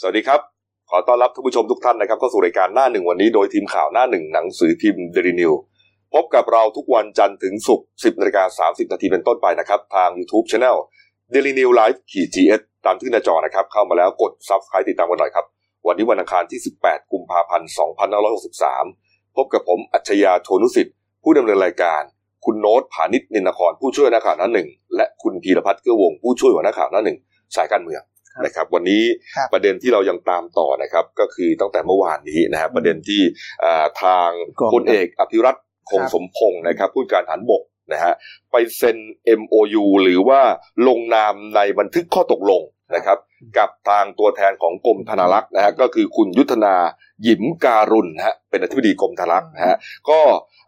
สวัสดีครับ ขอต้อนรับท่านผู้ชมทุกท่านนะครับเข้าสู่รายการหน้าหนึ่งวันนี้โดยทีมข่าวหน้าหนึ่งหนังสือพิมพ์เดลินิวพบกับเราทุกวันจันทร์ถึงศุกร์10นาฬิกา30นาทีเป็นต้นไปนะครับ ทาง YouTube Channel Daily New Live ขีด GS ตามที่หน้าจอนะครับ เข้ามาแล้วกด Subscribe ติดตามกันหน่อยครับ วันนี้วันอังคารที่ 18 กุมภาพันธ์ 2563 พบกับผมอัจฉริยะโทนุสิทธิ์ ผู้ดำเนินรายการ คุณโน้ตผานิชนินนครผู้ช่วยนักข่าวหน้าหนึ่งและคุณพีรพัฒน์เกื้อวงผู้ช่วยหัวหน้าข่าวหน้าหนึ่งสายการเมือง นะครับวันนี้ครับประเด็นที่เรายังตามต่อนะครับก็คือตั้งแต่เมื่อวานนี้นะครับประเด็นที่อ่าทางกองพลเอกอภิรัตคงครับสมพงศ์นะครับผู้การฐานบก นะฮะไปเซ็น MOU หรือว่าลงนามในบันทึกข้อตกลงนะครับ กับทางตัวแทนของกรมธนารักษ์นะฮะก็คือคุณยุทธนาหยิมการุณนะฮะเป็นอธิบดีกรมธนารักษ์นะฮะก็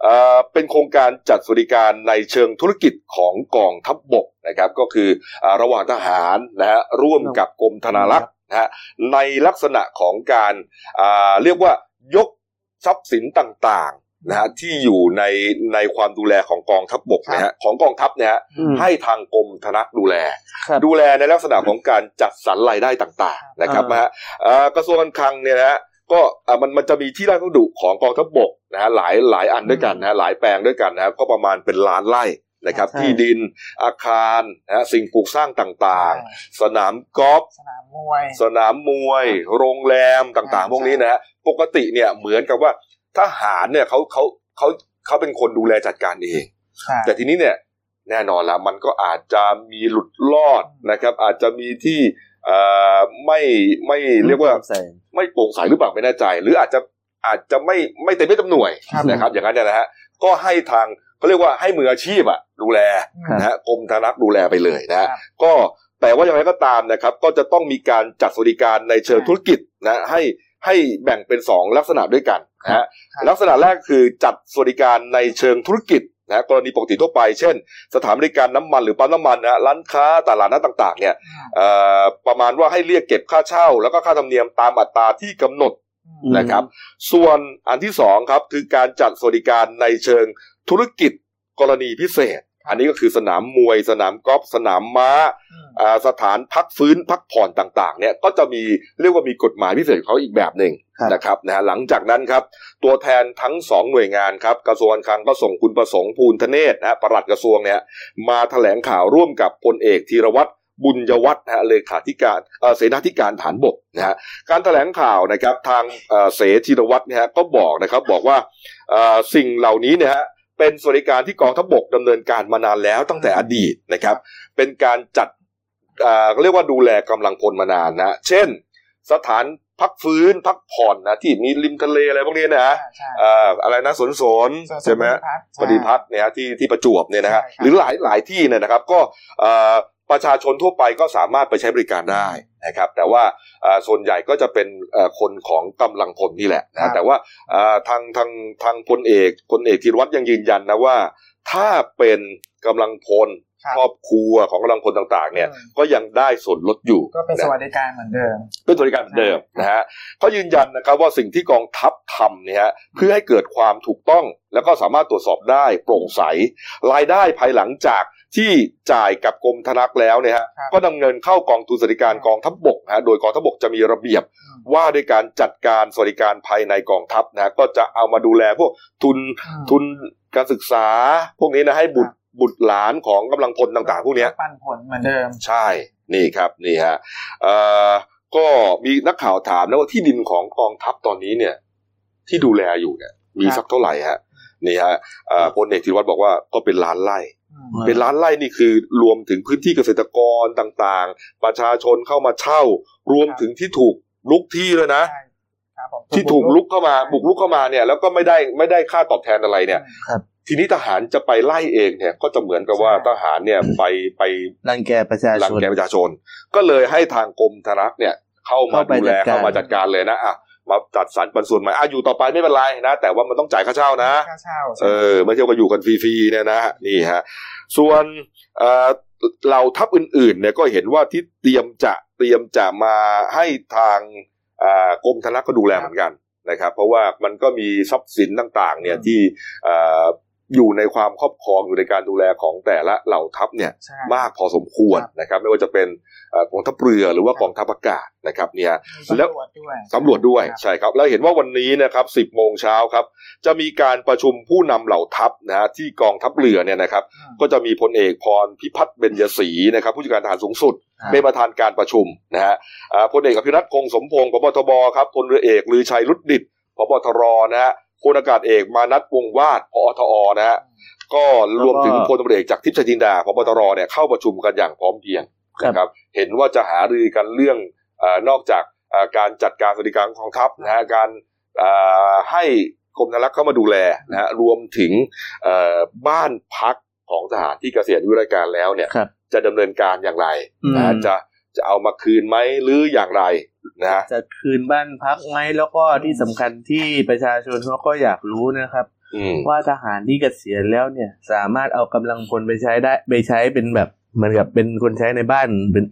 เอ่อเป็นโครงการจัดสวัสดิการในเชิงธุรกิจของกองทัพบกนะครับ ก็คืออ่าระหว่างทหารนะฮะร่วมกับกรมธนารักษ์นะฮะในลักษณะของการอ่าเรียกว่ายกทรัพย์สินต่าง นะฮะที่อยู่ในในความดูแลของกองทัพบกนะฮะของกองทัพเนี่ยฮะอืมให้ทางกรมธนารักษ์ดูแลครับดูแลในลักษณะของการจัดสรรรายได้ต่างๆนะครับอ่านนะฮะเอ่อกระทรวงการคลังเนี่ยนะฮะก็อ่ามันมันจะมีที่ราชพัสดุของกองทัพบกนะฮะหลายหลายอันด้วยกันนะฮะหลายแปลงด้วยกันนะฮะก็ประมาณเป็นล้านไร่นะครับใช่ที่ดินอาคารนะฮะสิ่งปลูกสร้างต่างๆ สนามกอล์ฟสนามมวย สนามมวย โรงแรมต่างใช่ๆพวกนี้นะฮะปกติเนี่ยเหมือนกับว่า ทหารเนี่ยเขาเขาเขาเขาเป็นคนดูแลจัดการเองใช่แต่ทีนี้เนี่ยแน่นอนละมันก็อาจจะมีหลุดรอดนะครับ อาจจะมีที่เอ่อไม่ไม่เรียกว่าไม่โปร่งใสหรือเปล่าไม่แน่ใจ หรืออาจจะอาจจะไม่ไม่เต็มไม่เต็มหน่วยครับนะครับ อย่างนั้นเนี่ยนะฮะก็ให้ทางเขาเรียกว่าให้มืออาชีพอะดูแลอืมนะฮะกรมธนารักษ์ดูแลไปเลยนะฮะครับก็แต่ว่าอย่างไรก็ตามนะครับ ก็จะต้องมีการจัดสวัสดิการในเชิงธุรกิจนะให้ ให้แบ่งเป็นสองลักษณะด้วยกันนะฮะครับลักษณะแรกคือจัดสวัสดิการในเชิงธุรกิจนะกรณีปกติทั่วไป เช่น สถานบริการน้ำมันหรือปั๊มน้ำมันนะร้านค้าตลาดนัดต่างๆเนี่ยอืมเอ่อประมาณว่าให้เรียกเก็บค่าเช่า แล้วก็ค่าธรรมเนียมตามอัตราที่กำหนดอืมนะครับ ส่วนอันที่สองครับคือการจัดสวัสดิการในเชิงธุรกิจกรณีพิเศษ อันนี้ก็คือสนามมวย สนามกอล์ฟสนามม้าอืมอ่าสถานพักฟื้นพักผ่อนต่างๆ เนี่ยก็จะมีเรียกว่ามีกฎหมายพิเศษของเขาอีกแบบหนึ่งครับนะครับนะฮะหลังจากนั้นครับ ตัวแทนทั้งสองหน่วยงานครับกระทรวงการคลังก็ส่งคุณประสงค์ภูลธเนศนะฮะปลัดกระทรวงเนี่ยมาแถลงข่าวร่วมกับพลเอกธีรวัตรบุญยวัฒน์นะฮะเลขาธิการเอ่อเสนาธิการฐานบกนะฮะการแถลงข่าวนะครับทางเอ่อเสธีรวัตรเนี่ยฮะก็บอกนะครับบอกว่าเอ่อสิ่งเหล่านี้เนี่ยฮะ เป็นสวัสดิการที่กองทัพบกดำเนินการมานานแล้วตั้งแต่อดีตนะครับ เป็นการจัดเอ่อเขาเรียกว่าดูแลกำลังพลมานานนะเช่น สถานพักฟื้นพักผ่อนนะที่มีริมทะเลอะไรพวกนี้นะใช่ใช่เอ่ออะไรนะสวนสนส่วนใช่ไหมปฏิพัฒน์ปฏิพัฒน์เนี่ยฮะที่ที่ประจวบเนี่ยนะฮะใช่ครับหรือหลายหลายที่เนี่ยนะครับ ก็เอ่อประชาชนทั่วไปก็สามารถไปใช้บริการได้ นะครับแต่ว่าเอ่อส่วนใหญ่ก็จะเป็นเอ่อคนของกำลังพลนี่แหละครันะบแต่ว่าเอ่อทางทางทางพลเอกพลเอกธีรวัตรยังยืนยันนะว่า ถ้าเป็นกำลังพลครับครอบครัวของกำลังพลต่างๆ เนี่ยอืมก็ยังได้ส่วนลดอยู่ ก็เป็นสนะวัสดิการเหมือนเดิมเป็นสวัสดิการเหมือนเดิมนะฮะเขายืนยันนะครับว่าสิ่งที่กองทัพทำเนี่ยฮะเพื่อให้เกิดความถูกต้อง แล้วก็สามารถตรวจสอบได้โปร่งใสรายได้ภายหลังจาก ที่จ่ายกับกรมธนักแล้วเนี่ยฮะครับก็นำเงินเข้ากองทุนสวัสดิการกองทัพบกนะฮะโดยกองทัพบกจะมีระเบียบอืมว่าด้วยการจัดการสวัสดิการภายในกองทัพนะฮะก็จะเอามาดูแลพวกทุนอืมทุนการศึกษา พวกนี้นะให้บุตรบุตรหลานของกำลังพลต่าง ๆ พวกเนี้ยปันผลเหมือนเดิมใช่นี่ครับนี่ฮะเอ่อก็มีนักข่าวถามนะว่าที่ดินของกองทัพตอนนี้เนี่ย ที่ดูแลอยู่เนี่ยมีครับสักเท่าไหร่ฮะนี่ฮะเอ่อพลเอกธีรวัตรบอกว่าก็เป็นล้านไร่อืม เป็นล้านไร่นี่คือรวมถึงพื้นที่เกษตรกรต่างๆ ประชาชนเข้ามาเช่า รวมถึงที่ถูกลุกที่เลยนะใช่ครับผมที่ถูกลุกเข้ามา บุกลุกเข้ามาเนี่ย แล้วก็ไม่ได้ไม่ได้ค่าตอบแทนอะไรเนี่ยอืมทีนี้ทหารจะไปไล่เองเนี่ย ก็จะเหมือนกับว่าใช่ทหารเนี่ยไปไปรังแกประชารังชนแกประชาชน ก็เลยให้ทางกรมธนักเนี่ย เข้ามาเข้าไปดูแลจัดการเข้ามาจัดการเลยนะอะ มาจัดสรรปันส่วนใหม่อะอยู่ต่อไปไม่เป็นไรนะ แต่ว่ามันต้องจ่ายค่าเช่านะค่าเช่าเออไม่ใช่ว่าอยู่กันฟรีๆเนี่ยนะนี่ฮะส่วนเอ่อเหล่าทัพอื่นๆเนี่ยก็เห็นว่าที่เตรียมจะเตรียมจะมาให้ทางอ่ากรมธนักก็ดูแลเหมือนกันนะครับ เพราะว่ามันก็มีทรัพย์สินต่าง ๆ เนี่ยที่เอ่ออยู่ในความครอบครองอยู่ในการดูแลของแต่ละเหล่าทัพเนี่ยใช่มากพอสมควรครับนะครับ ไม่ว่าจะเป็นเอ่อกองทัพเรือหรือว่ากองทัพอากาศนะครับเนี่ยมีแล้วตำรวจด้วยสำรวจด้วยครับใช่ครับ แล้วเห็นว่าวันนี้นะครับ10โมงเช้าครับ จะมีการประชุมผู้นำเหล่าทัพนะฮะที่กองทัพเรือเนี่ยนะครับอืมก็จะมีพลเอกพรพิพัฒน์เบญยศรีนะครับ ผู้จัดการทหารสูงสุดครับเป็นประธานการประชุมนะฮะอ่าพลเอกอภิรัตคงสมพงศ์พบทบครับพลเรือเอกลือชัยรุดดิตพบทรนะฮะ พลอากาศเอกมานัทวงศ์วาดพอทอนะฮะก็รวมถึงพลตำรวจเอกจากทิพย์ชัยจินดาพบตรเนี่ยเข้าประชุมกันอย่างพร้อมเพรียงครับนะครับเห็นว่าจะหารือกันเรื่องเออนอกจากเอ่อการจัดการสวัสดิการของกองทัพนะฮะการเอ่อให้กรมธนารักษ์เข้ามาดูแลนะฮะรวมถึงเอ่อบ้านพักของทหารที่เกษียณอายุราชการแล้วเนี่ยครับจะดำเนินการอย่างไรนะฮะอืมจะ จะเอามาคืนไหมหรืออย่างไรนะฮะจะคืนบ้านพักไหมแล้วก็ที่สำคัญที่ประชาชนเขาก็อยากรู้นะครับอืมว่าทหารที่เกษียณแล้วเนี่ย สามารถเอากำลังพลไปใช้ได้ไปใช้เป็นแบบเหมือนกับเป็นคนใช้ในบ้านเป็น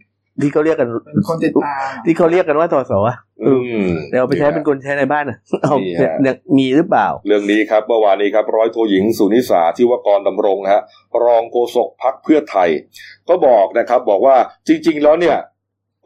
ที่เขาเรียกกันเป็นคนติดตามที่เขาเรียกกันว่าตสอะอืมแต่เอาไปใช้เป็นคนใช้ในบ้านอะเอานี่ฮะเนี่ยมีหรือเปล่า เรื่องนี้ครับเมื่อวานนี้ครับ ร้อยโทหญิงสุนิสาที่วากรดำรงฮะ รองโฆษกพักเพื่อไทย ก็บอกนะครับ บอกว่าจริง ๆ แล้วเนี่ย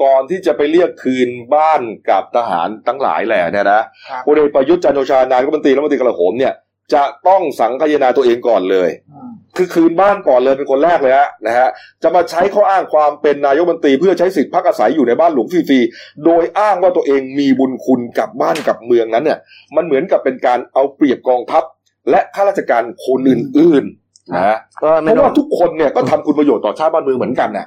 ก่อนที่จะไปเรียกคืนบ้านกับทหารทั้งหลายแหล่เนี่ยนะครับพลเอกประยุทธ์จันทร์โอชานายกรัฐมนตรีรัฐมนตรีกลาโหมเนี่ยจะต้องสังคายนาตัวเองก่อนเลยอืมคือคืนบ้านก่อนเลยเป็นคนแรกเลยฮะนะฮะจะมาใช้ข้ออ้างความเป็นนายกรัฐมนตรีเพื่อใช้สิทธิพักอาศัยอยู่ในบ้านหลวงฟรีๆโดยอ้างว่าตัวเองมีบุญคุณกับบ้านกับเมืองนั้นเนี่ย มันเหมือนกับเป็นการเอาเปรียบกองทัพ และข้าราชการคนอื่นๆ นะก็เพไม่ราะลอว่างทุกคนเนี่ยก็ทำคุณประโยชน์ต่อชาติบ้านเมืองเหมือนกันนะ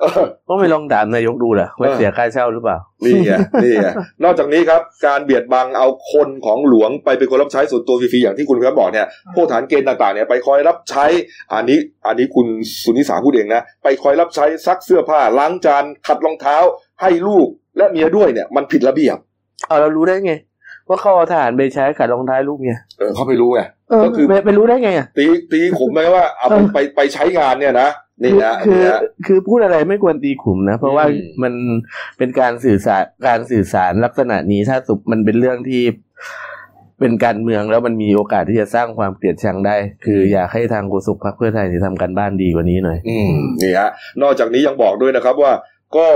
เออก็ไม่ลองถามนายกดูเหรอว่าเออเสียค่าเช่าหรือเปล่านี่ไงนี่ไงนอกจากนี้ครับ การเบียดบังเอาคนของหลวงไปเป็นคนรับใช้ส่วนตัวฟรีๆอย่างที่คุณพิพัฒน์บอกเนี่ยพวกฐานเกณฑ์ต่างๆเนี่ยไปคอยรับใช้ อันนี้อันนี้คุณสุนิสาพูดเองนะไปคอยรับใช้ซักเสื้อผ้าล้างจานขัดรองเท้าให้ลูกและเมียด้วยเนี่ยมันผิดระเบียบเอาเรารู้ได้ไง ว่าเขาเอาทหารไปใช้ขัดรองเท้าลูกเนี่ยเออเขาไม่รู้ไงเออก็คือไปไปรู้ได้ไงอะตีตีขุมไหมว่าเอาไปเออไปไปใช้งานเนี่ยนะนี่นะคือนี่นะคือพูดอะไรไม่ควรตีขุมนะ เพราะว่าอืมมันเป็นการสื่อสารการสื่อสารลักษณะนี้ถ้าสุมันเป็นเรื่องที่เป็นการเมืองแล้วมันมีโอกาสที่จะสร้างความเกลียดชังได้ คืออยากให้ทางโฆษกพรรคเพื่อไทยทำการบ้านดีกว่านี้หน่อย อืมนี่ฮะนอกจากนี้ยังบอกด้วยนะครับว่า ก็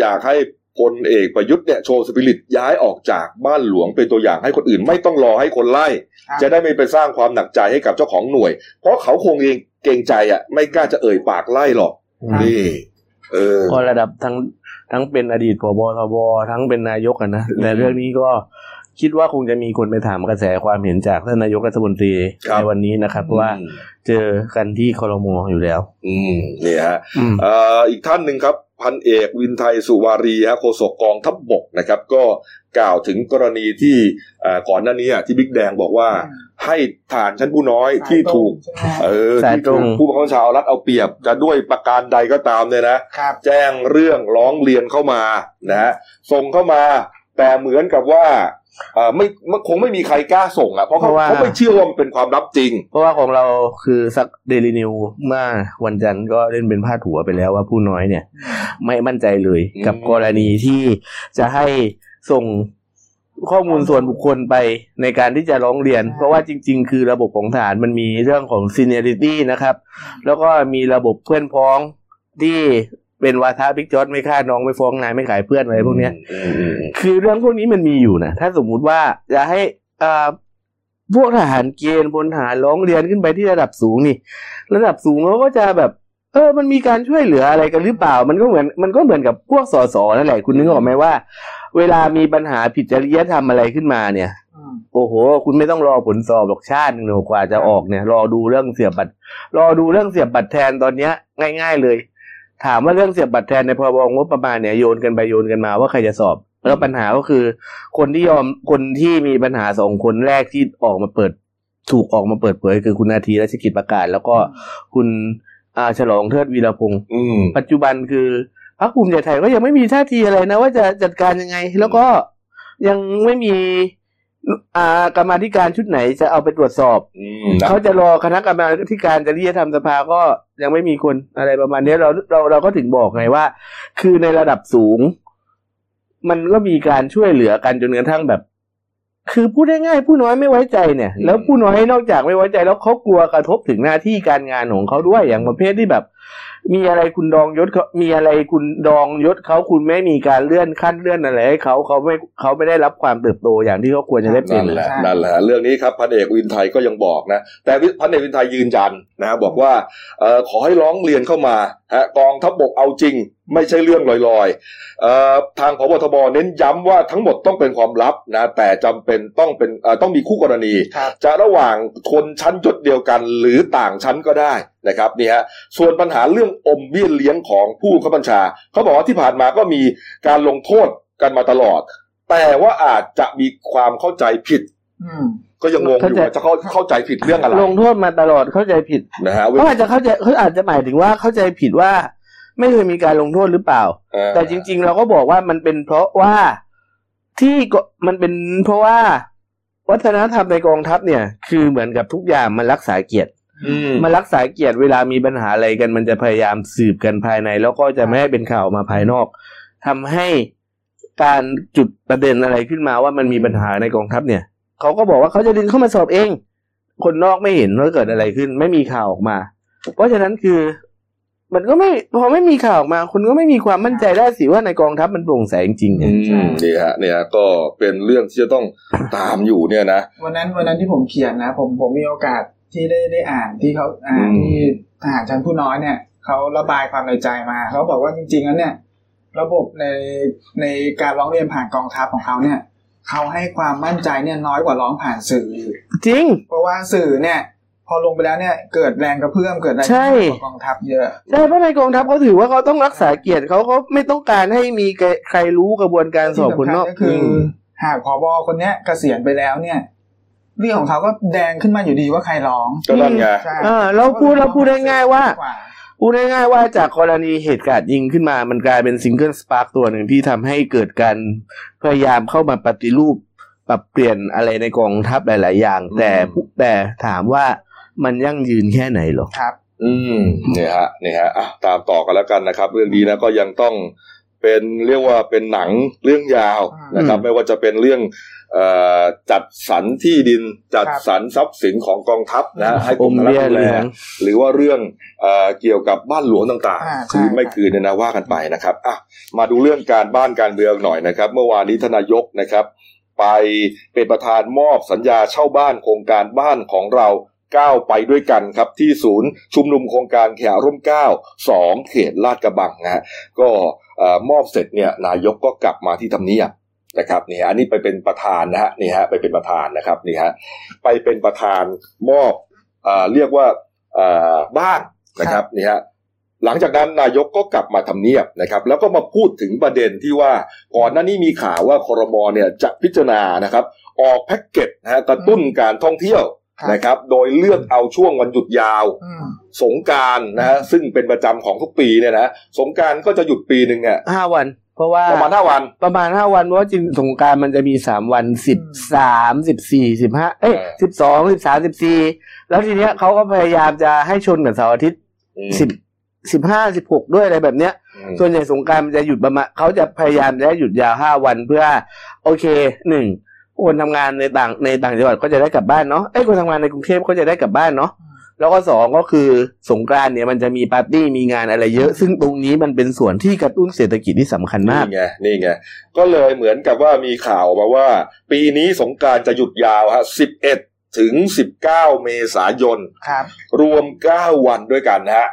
อยากให้ พลเอกประยุทธ์เนี่ยโชว์สปิริตย้ายออกจากบ้านหลวงเป็นตัวอย่างให้คนอื่น ไม่ต้องรอให้คนไล่ครับจะได้ไม่ไปสร้างความหนักใจให้กับเจ้าของหน่วย เพราะเขาคงเองเกรงใจอะ ไม่กล้าจะเอ่ยปากไล่หรอกครับนี่เออก็ระดับทั้งทั้งเป็นอดีตผบทบทั้งเป็นนายกอะนะอืมแต่เรื่องนี้ก็คิดว่าคงจะมีคนไปถามกระแสความเห็นจากท่านนายกรัฐมนตรีครับในวันนี้นะครับว่าอืมเจอกันที่คอรมออยู่แล้ว อืมนี่ฮะอืมเอ่ออีกท่านหนึ่งครับ พันเอกวินไทยสุวารีฮะโฆษกกองทัพบบกนะครับ ก็กล่าวถึงกรณีที่เอ่อก่อนหน้านี้อะที่บิ๊กแดงบอกว่า ให้ฐานชั้นผู้น้อยที่ถูกใช่ไหมเออสายที่ตรถูงกผู้บังคับบัญชาเอารัดเอาเปรียบ จะด้วยประการใดก็ตามเนี่ยนะครับแจ้งเรื่องร้องเรียนเข้ามานะฮะส่งเข้ามา แต่เหมือนกับว่าเอ่อ ไม่ไม่คงไม่มีใครกล้าส่งอะเพราะเขาเพราะว่าเขาไม่เชื่อว่ามันเป็นความลับจริง เพราะว่าของเราคือสักเดลินิวเมื่อวันจันทร์ก็เล่นเป็นพาดหัวไปแล้วว่าผู้น้อยเนี่ย ไม่มั่นใจเลยอืมกับกรณีที่จะให้ส่งข้อมูลส่วนบุคคลไปในการที่จะร้องเรียน เพราะว่าจริง ๆ คือระบบของทหารมันมีเรื่องของ seniority นะครับ แล้วก็มีระบบเพื่อนพ้องที่ เป็นวาทะบิ๊กจอดไม่ฆ่าน้องไม่ฟ้องนายไม่ขายเพื่อนอะไรพวกเนี้ยอืมอืมอืมคือเรื่องพวกนี้มันมีอยู่นะถ้าสมมุติว่าจะให้อ่าพวกทหารเกณฑ์พลทหารร้องเรียนขึ้นไปที่ระดับสูงนี่ ระดับสูงเขาก็จะแบบ เออ มันมีการช่วยเหลืออะไรกันหรือเปล่า มันก็เหมือนมันก็เหมือนกับพวกสสนั่นแหละคุณนึกออกไหมว่า เวลามีปัญหาผิดจริยธรรมอะไรขึ้นมาเนี่ยอืมโอ้โห คุณไม่ต้องรอผลสอบหรอกชาติหนึ่งกว่าจะออกเนี่ย รอดูเรื่องเสียบบัตร รอดูเรื่องเสียบบัตรแทนตอนเนี้ย ง่าย ๆ เลย ถามว่าเรื่องเสียบบัตรแทนในพรบงบประมาณเนี่ยโยนกันไปโยนกันมาว่าใครจะสอบ แล้วปัญหาก็คือ คนที่ยอมคนที่มีปัญหาสองคนแรกที่ออกมาเปิด ถูกออกมาเปิดเผยคือคุณนาทีราชกิจประกาศ แล้วก็คุณอาฉลองเทิดวีรพงศ์อืมปัจจุบันคือพรรคภูมิใจไทยก็ยังไม่มีท่าทีอะไรนะ ว่าจะจัดการยังไง แล้วก็ยังไม่มี อ่ากรรมาธิการชุดไหนจะเอาไปตรวจสอบอืมนะเขาจะรอคณะกรรมาธิการจริยธรรมสภาก็ยังไม่มีคนอะไรประมาณนี้เราเราเราก็ถึงบอกไงว่า คือในระดับสูง มันก็มีการช่วยเหลือกันจนกระทั่งแบบ คือพูดง่ายๆผู้น้อยไม่ไว้ใจเนี่ยอืมแล้วผู้น้อยนอกจากไม่ไว้ใจแล้วเขากลัวกระทบถึงหน้าที่การงานของเขาด้วยอย่างประเภทที่แบบ มีอะไรคุณดองยศเขามีอะไรคุณดองยศเขาคุณไม่มีการเลื่อนขั้นเลื่อนอะไรให้เขาเขาไม่เขาไม่ได้รับความเติบโตอย่างที่เขาควรจะได้เป็นั่นนแหละใช่นั่นแหละเรื่องนี้ครับพันเอกวินไทยก็ยังบอกนะ แต่พันเอกวินไทยยืนยันนะฮะบอกว่าเอ่อขอให้ร้องเรียนเข้ามาฮะกองทัพบกเอาจริง ไม่ใช่เรื่องลอยๆเอ่อทางพบทบเน้นย้ำว่าทั้งหมดต้องเป็นความลับนะแต่จำเป็นต้องเป็นเอ่อต้องมีคู่กรณีครับจะระหว่างคนชั้นยศเดียวกันหรือต่างชั้นก็ได้ นะครับนี่ฮะส่วนปัญหาเรื่องอมเบี้ยเลี้ยงของผู้บังคับบัญชา เขาบอกว่าที่ผ่านมาก็มีการลงโทษกันมาตลอด แต่ว่าอาจจะมีความเข้าใจผิดอืมก็ยังงงอยู่ว่าจะเข้าเข้าใจผิดเรื่องอะไรลงโทษมาตลอดเข้าใจผิดนะฮะเขาอาจจะเข้าใจเขาอาจจะหมายถึงว่าเข้าใจผิดว่า ไม่เคยมีการลงโทษหรือเปล่าเออแต่จริง ๆ เราก็บอกว่ามันเป็นเพราะว่าที่ก็มันเป็นเพราะว่า วัฒนธรรมในกองทัพเนี่ย คือเหมือนกับทุกอย่างมันรักษาเกียรติอื มมันรักษาเกียรติเวลามีปัญหาอะไรกัน มันจะพยายามสืบกันภายใน แล้วก็จะไม่ให้เป็นข่าวมาภายนอกทำให้การจุดประเด็นอะไรขึ้นมาว่ามันมีปัญหาในกองทัพเนี่ยเขาก็บอกว่าเขาจะดึงเข้ามาสอบเอง คนนอกไม่เห็นว่าเกิดอะไรขึ้น ไม่มีข่าวออกมา เพราะฉะนั้นคือ มันก็ไม่พอไม่มีข่าวออกมา คุณก็ไม่มีความมั่นใจได้สิว่าในกองทัพมันโปร่งใสจริงๆอืมนี่ฮะเนี่ยก็เป็นเรื่องที่จะต้องตามอยู่เนี่ยนะวันนั้นวันนั้นที่ผมเขียนนะ ผมผมมีโอกาส ที่ได้ได้อ่านที่เขาอ่านอืมที่ทหารชั้นผู้น้อยเนี่ยเขาระบายความในใจมาเขาบอกว่าจริงๆแล้วเนี่ย ระบบในในการร้องเรียนผ่านกองทัพของเขาเนี่ยเขาให้ความมั่นใจเนี่ยน้อยกว่าร้องผ่านสื่ออีกจริง เพราะว่าสื่อเนี่ย พอลงไปแล้วเนี่ยเกิดแรงกระเพื่อมเกิดอะไรใช่กับกองทัพเยอะใช่เพราะในกองทัพเขาถือว่าเขาต้องรักษาเกียรติเขาเขาไม่ต้องการให้มีใครรู้กระบวนการสอบคนนอกที่สำคัญก็คืออมหากผบคนเนี้ยเกษียณไปแล้วเนี่ย เรื่องของเขาก็แดงขึ้นมาอยู่ดีว่าใครร้องก็นั่นไงใช่อ่าเราพูดเราพูดง่ายๆว่าพูดง่ายๆว่าจากกรณีเหตุการณ์ยิงขึ้นมา มันกลายเป็น single spark ตัวหนึ่งที่ทำให้เกิดการพยายามเข้ามาปฏิรูปปรับเปลี่ยนอะไรในกองทัพหลาย ๆ อย่าง แต่ผู้แต่ถามว่ามันยั่งยืนแค่ไหนหรอครับ อืมเนี่ยฮะเนี่ยฮะอะตามต่อกันแล้วกันนะครับ เรื่องนี้นะก็ยังต้อง เป็นเรียกว่าเป็นหนังเรื่องยาวนะครับอืมไม่ว่าจะเป็นเรื่องเอ่อจัดสรรที่ดินจัดครับสรรทรัพย์สินของกองทัพนะฮะให้กอรมมธนาเบี้ยดูแลเหลืองหรือว่าเรื่องเอ่อเกี่ยวกับบ้านหลวงต่างอ่าๆคือใช่ไม่คืนเนี่ยนะว่ากันไปนะครับอะมาดูเรื่องการบ้านการเมืองหน่อยนะครับ เมื่อวานนี้ทานนายกนะครับ ไปเป็นประธานมอบสัญญาเช่าบ้านโครงการบ้านของเราก้าวไปด้วยกันครับที่ศูนย์ชุมนุมโครงการแขร่มเกล้าสองเขตลาดกระบังนะฮะก็เอ่อ มอบเสร็จเนี่ยนายกก็กลับมาที่ทำเนียบนะครับนี่ฮะอันนี้ไปเป็นประธานนะฮะนี่ฮะไปเป็นประธานนะครับนี่ฮะไปเป็นประธานมอบเอ่อเรียกว่าเอ่อบ้านนะครับนี่ฮะหลังจากนั้นนายกก็กลับมาทำเนียบนะครับ แล้วก็มาพูดถึงประเด็นที่ว่าก่อนหน้านี้มีข่าวว่าคอรมอเนี่ยจะพิจารณานะครับ ออกแพ็กเกจนะฮะกระตุ้นการท่องเที่ยว นะครับ โดยเลือกเอาช่วงวันหยุดยาวอืมสงกรารนะฮะซึ่งเป็นประจำของทุกปีเนี่ยนะสงกรารก็จะหยุดปีหนึ่งเนี่ยห้าวัน เพราะว่าประมาณห้าวัน ประมาณห้าวันเพราะว่าจริงสงกรารมันจะมีสามวันสิบสามสิบสี่สิบห้าเอ้ยเออสิบสองสิบสามสิบสี่แล้วทีเนี้ยเขาก็พยายามจะให้ชนกับเสาร์อาทิตย์อืมสิบสิบห้าสิบหกด้วยอะไรแบบเนี้ยอืมส่วนใหญ่สงกรารมันจะหยุดประมาณเขาจะพยายามจะให้หยุดยาวห้าวันเพื่อ โอเคหนึ่ง คนทำงานในต่างในต่างจังหวัดก็จะได้กลับบ้านเนาะเอ้ยคนทำงานในกรุงเทพก็จะได้กลับบ้านเนาะแล้วก็สองก็คือสงกรานต์เนี่ยมันจะมีปาร์ตี้มีงานอะไรเยอะ ซึ่งตรงนี้มันเป็นส่วนที่กระตุ้นเศรษฐกิจที่สำคัญมากนี่ไงนี่ไงก็เลยเหมือนกับว่ามีข่าวมาว่า ปีนี้สงกรารจะหยุดยาวฮะสิบเอ็ดถึงสิบเก้าเมษายนครับ รวมเก้าวันด้วยกันนะฮะ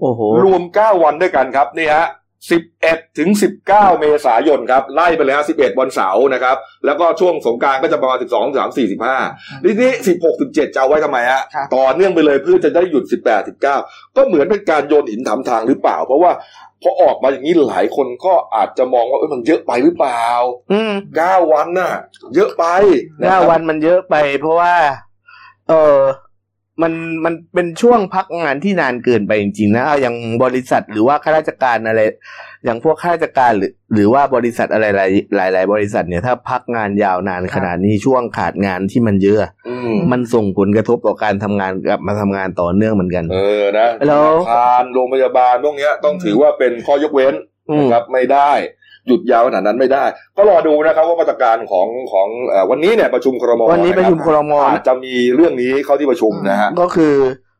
โอ้โหรวมเก้าวันด้วยกันครับนี่ฮะ สิบเอ็ดถึงสิบเก้าเมษายนครับ ไล่ไปเลยฮะสิบเอ็ดวันเสาร์นะครับ แล้วก็ช่วงสงกรารก็จะประมาณสิบสองสามสี่สิบห้าทีนี้สิบหกสิบเจ็ดจะเอาไว้ทำไมฮะครับต่อเนื่องไปเลยเพื่อจะได้หยุดสิบแปดสิบเก้าก็เหมือนเป็นการโยนหินถามทางหรือเปล่า เพราะว่าพอออกมาอย่างนี้หลายคนก็อาจจะมองว่าเออมันเยอะไปหรือเปล่าอืมเก้าวันน่ะ เยอะไปะเก้าครับวันมันเยอะไป เพราะว่า เออ มันมันเป็นช่วงพักงานที่นานเกินไปจริงๆนะเอาอย่างบริษัทหรือว่าข้าราชการอะไร อย่างพวกข้าราชการหรือ หรือว่าบริษัทอะไรหลายหลายหลายบริษัทเนี่ยถ้าพักงานยาวนานขนาดนี้ช่วงขาดงานที่มันเยอะอืมมันส่งผลกระทบต่อการทำงานกลับมาทำงานต่อเนื่องเหมือนกัน เออนะแล้วธนาคารโรงพยาบาลพวกเนี้ยต้องถือว่าเป็นข้อยกเว้นอืมนะครับไม่ได้ หยุดยาวขนาดนั้นไม่ได้ ก็รอดูนะครับว่ามาตรการของของเอ่อวันนี้เนี่ยประชุมครมวันนี้ประชุมครมอาจจะมีเรื่องนี้เข้าที่ประชุมนะฮะก็คือ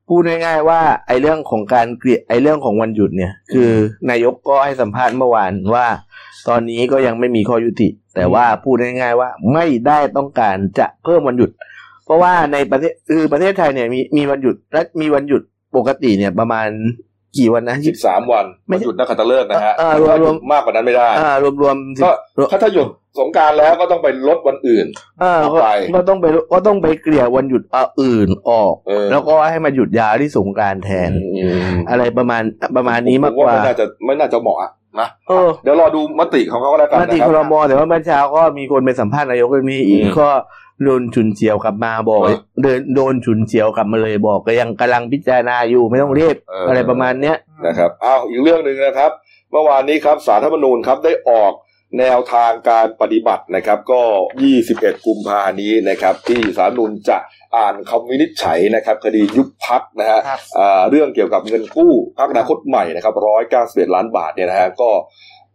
พูดง่ายๆว่าไอ้เรื่องของการเกลี่ยไอ้เรื่องของวันหยุดเนี่ย คือนายกก็ให้สัมภาษณ์เมื่อวานว่า ตอนนี้ก็ยังไม่มีข้อยุติ แต่ว่าพูดง่ายๆว่าไม่ได้ต้องการจะเพิ่มวันหยุด เพราะว่าในประเทศคือประเทศไทยเนี่ยมีมีวันหยุดและมีวันหยุดปกติเนี่ยประมาณ กี่วันนะสิบสามวันไม่หยุดนักขัตฤกษ์นะฮะเออถ้ารวมหยุดมากกว่านั้นไม่ได้อ่ารวมรวมๆสิบก็ถ้าถ้าหยุดสงกรารแล้วก็ต้องไปลดวันอื่นเออต่อก็ไปก็ต้องไปก็ต้องไปเกลี่ยวันหยุดอื่นออกเออแล้วก็ให้มาหยุดยาวที่สงกรารแทนอืมอะไรประมาณประมาณนี้มากผกว่าไม่น่าจะไม่น่าจะเหมาะอะนะเออเดี๋ยวรอดูมติของเขาก็แล้วกันมนะติครัคบรมแต่ว่าเมื่อเช้าก็มีคนไปสัมภาษณ์นายกเรื่องนี้อีกอืมก็ โดนฉุนเฉียวกลับมาบอกเออเดินโดนฉุนเฉียวกลับมาเลยบอกก็ยังกำลังพิจารณาอยู่ไม่ต้องรีบเออออะไรประมาณเนี้ยนะครับอ้าวอีกเรื่องหนึ่งนะครับ เมื่อวานนี้ครับสารรัฐธรรมนูญครับได้ออกแนวทางการปฏิบัตินะครับ ก็ 21 กุมภานี้นะครับ ที่สารรัฐธรรมนูญจะอ่านคำวินิจฉัยนะครับ คดียุบพักนะฮะครับอ่าเรื่องเกี่ยวกับเงินกู้พักอนาคตใหม่นะครับ191ล้านบาทเนี่ยนะฮะก็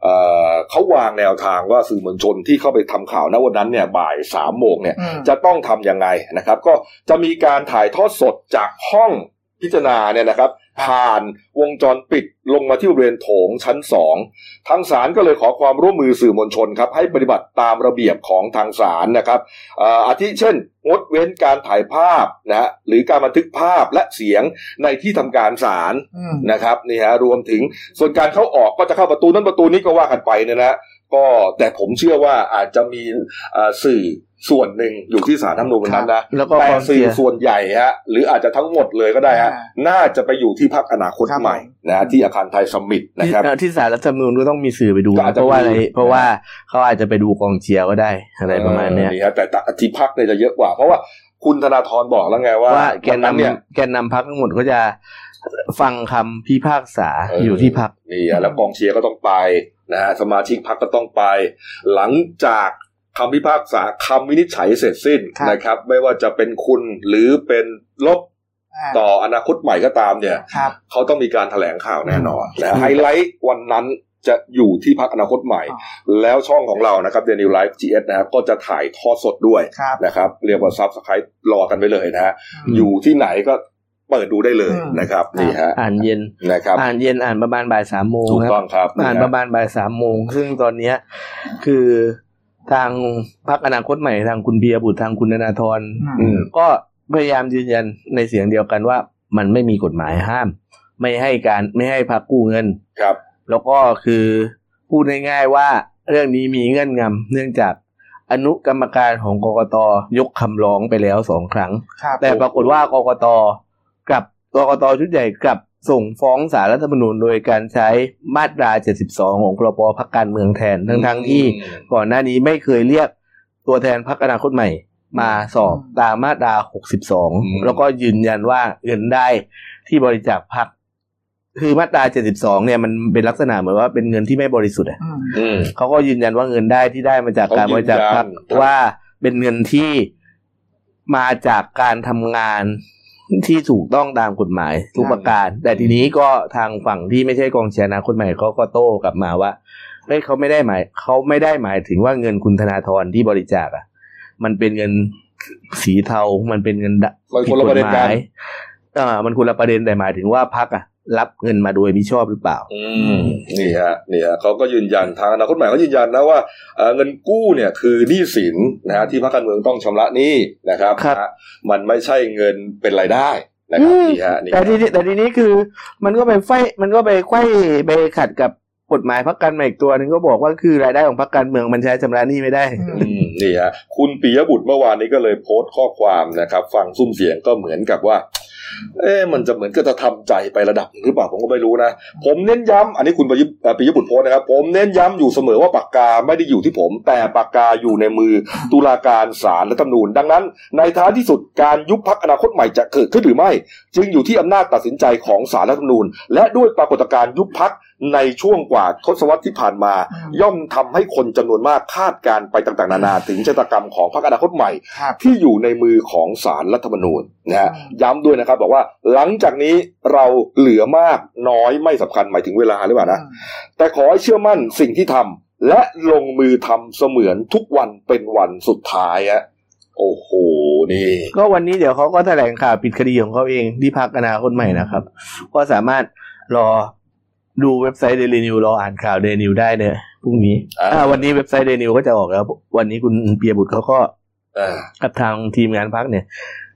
เอ่อเขาวางแนวทางว่าสื่อมวลชนที่เข้าไปทำข่าวณวันนั้นเนี่ยบ่ายสามโมงเนี่ยอืมจะต้องทำยังไงนะครับ ก็จะมีการถ่ายทอดสดจากห้อง พิจารณาเนี่ยนะครับ ผ่านวงจรปิดลงมาที่บริเวณโถงชั้นสองทางศาลก็เลยขอความร่วมมือสื่อมวลชนครับให้ปฏิบัติตามระเบียบของทางศาลนะครับเอ่ออาทิเช่นงดเว้นการถ่ายภาพนะฮะหรือการบันทึกภาพและเสียงในที่ทำการศาลอืมนะครับนี่ฮะรวมถึงส่วนการเข้าออกก็จะเข้าประตูนั้นประตูนี้ก็ว่ากันไปเนี่ยนะ ก็แต่ผมเชื่อว่าอาจจะมีเอ่อสื่อส่วนหนึ่งอยู่ที่สารรัฐธรรมนูญวันนั้นนะแล้วก็แต่กองสื่เชีอยร์ส่วนใหญ่ฮะหรืออาจจะทั้งหมดเลยก็ได้ฮะอ่าน่าจะไปอยู่ที่พักอนาคตครับใหม่ผมนะฮะที่อาคารไทยสมิตนะที่ครับเอ่อที่สารรัฐธรรมนูญก็ต้องมีสื่อไปดูก็อาจเพจะราะว่าอะไรมีเพราะว่าเขาอาจจะไปดูกองเชียร์ก็ได้อะไรประมาณเนี้ยออนี่ฮะแต่แต่ที่พักเนี่ยจะเยอะกว่า เพราะว่าคุณธนาธรบอกแล้วไงว่าว่าแกนวันเนี่ยนำแกนนำพักทั้งหมดก็จะ ฟังคำพิพากษาเออออยู่ที่พักนี่ฮะแล้วกองเชียร์ก็ต้องไปนะฮะสมาชิกพักก็ต้องไป หลังจากคำพิพากษาคำวินิจฉัยเสร็จสิ้นครับนะครับ ไม่ว่าจะเป็นคุณหรือเป็นลบอ่าต่ออนาคตใหม่ก็ตามเนี่ยครับเขาต้องมีการแถลงข่าวแน่นอนนะอืมไฮไลท์วันนั้นจะอยู่ที่พรรคอนาคตใหม่อ๋อแล้วช่องของเรานะครับเดนิวไลฟ์จีเอสนะครับก็จะถ่ายทอดสดด้วยครับนะครับ เรียกว่า subscribe รอกันไปเลยนะฮะอืมอยู่ที่ไหนก็ เปิดดูได้เลยอืมนะครับครับนี่ฮะอ่านเย็นนะครับ อ่านเย็นอ่านประมาณบ่ายสามโมงถูกครับต้องครับ อ่านนี่ปฮะระมาณบ่ายสามโมง ซึ่งตอนเนี้ยคือทางพรรคอนาคตใหม่ทางคุณเบียบุตรทางคุณธนาธรอืมก็พยายามยืนยันในเสียงเดียวกันว่า มันไม่มีกฎหมายห้าม ไม่ให้การไม่ให้พักกู้เงินครับ แล้วก็คือพูดง่ายๆว่าเรื่องนี้มีเงื่อนงำเนื่องจากอนุกรรมการของกกตยกคำร้องไปแล้วสองครั้งครับแต่ปรากฏว่ากกต กลับกกตชุดใหญ่กลับส่งฟ้องสารรัฐธรรมนูญโดยการใช้มาตรา 72 ของพรบพักการเมืองแทนทั้งทั้งๆที่ก่อนหน้านี้ไม่เคยเรียกตัวแทนพักอนาคตใหม่ มาสอบตามมาตรา 62 แล้วก็ยืนยันว่าเงินได้ที่บริจาคพักคือมาตรา 72 เนี่ยมันเป็นลักษณะเหมือนว่าเป็นเงินที่ไม่บริสุทธิ์อะอืมอืมเขาก็ยืนยันว่าเงินได้ที่ได้มาจากการบริจาคพรรคเขายืนยันว่าเป็นเงินที่มาจากการทำงาน ที่ถูกต้องตามกฎหมายทุกประการ แต่ทีนี้ก็ทางฝั่งที่ไม่ใช่กองเชียร์อนาคนใหม่เขาก็โต้กลับมาว่าเฮ้ยเขาไม่ได้หมายเขาไม่ได้หมายถึงว่าเงินคุณธนาธรที่บริจาคอะ มันเป็นเงินสีเทา มันเป็นเงินดะมันคนละประเด็นกันผิดกฎหมายอ่ามันคนละประเด็นแต่หมายถึงว่าพักอะ รับเงินมาโดยมิชอบหรือเปล่า อืมนี่ฮะนี่ฮะเขาก็ยืนยันทางอนาคตใหม่เขายืนยันนะว่าเอ่อเงินกู้เนี่ยคือหนี้สินนะฮะที่พรรคการเมืองต้องชำระหนี้นะครับครับนะฮะมันไม่ใช่เงินเป็นรายได้นะครับอืมนี่ฮะนี่แต่ทีนี้แต่ทีนี้คือมันก็ไปไฟมันก็ไปไขว้ไปขัดกับกฎหมายพักการเมืองอีกตัวหนึ่งก็บอกว่าคือรายได้ของพักการเมืองมันใช้ชำระหนี้ไม่ได้อืมนี่ฮะคุณปิยบุตรเมื่อวานนี้ก็เลยโพสต์ข้อความนะครับ ฟังซุ้มเสียงก็เหมือนกับว่า เอ๊ะมันจะเหมือนก็จะทำใจไประดับหรือเปล่าผมก็ไม่รู้นะ ผมเน้นย้ำอันนี้คุณปิยปยบุตรโพสต์นะครับ ผมเน้นย้ำอยู่เสมอว่าปากกาไม่ได้อยู่ที่ผม แต่ปากกาอยู่ในมือตุลาการศาลและตำนูนดังนั้น ในท้ายที่สุดการยุบพักอนาคตใหม่จะเกิดขึ้นหรือไม่ จึงอยู่ที่อำนาจตัดสินใจของศาลและธรรมนูนและด้วยปรากฏการณ์ยุบพัก ในช่วงกว่าทศวรรษที่ผ่านมา ย่อมทำให้คนจำนวนมากคาดการณ์ไปต่างๆ นานาถึงชะตากรรมของพรรคอนาคตใหม่ครับที่อยู่ในมือของศาลรัฐธรรมนูญนะฮะอืมย้ำด้วยนะครับบอกว่าหลังจากนี้เราเหลือมากน้อยไม่สำคัญหมายถึงเวลาหรือเปล่านะแต่ขอให้เชื่อมั่นสิ่งที่ทและลงมือทำเสมือนทุกวันเป็นวันสุดท้ายอะโอ้โห นี่ ก็วันนี้เดี๋ยวเขาก็แถลงข่าวปิดคดีของเขาเองที่พักอนาคตใหม่นะครับ ก็สามารถรอ ดูเว็บไซต์เดลินิวรออ่านข่าวเดลินิวได้เนี่ยพรุ่งนี้อ่าอ่าวันนี้เว็บไซต์เดลินิวก็จะออกแล้ว วันนี้คุณเปียบุตรเขาก็อ่ากับทางทีมงานพักเนี่ย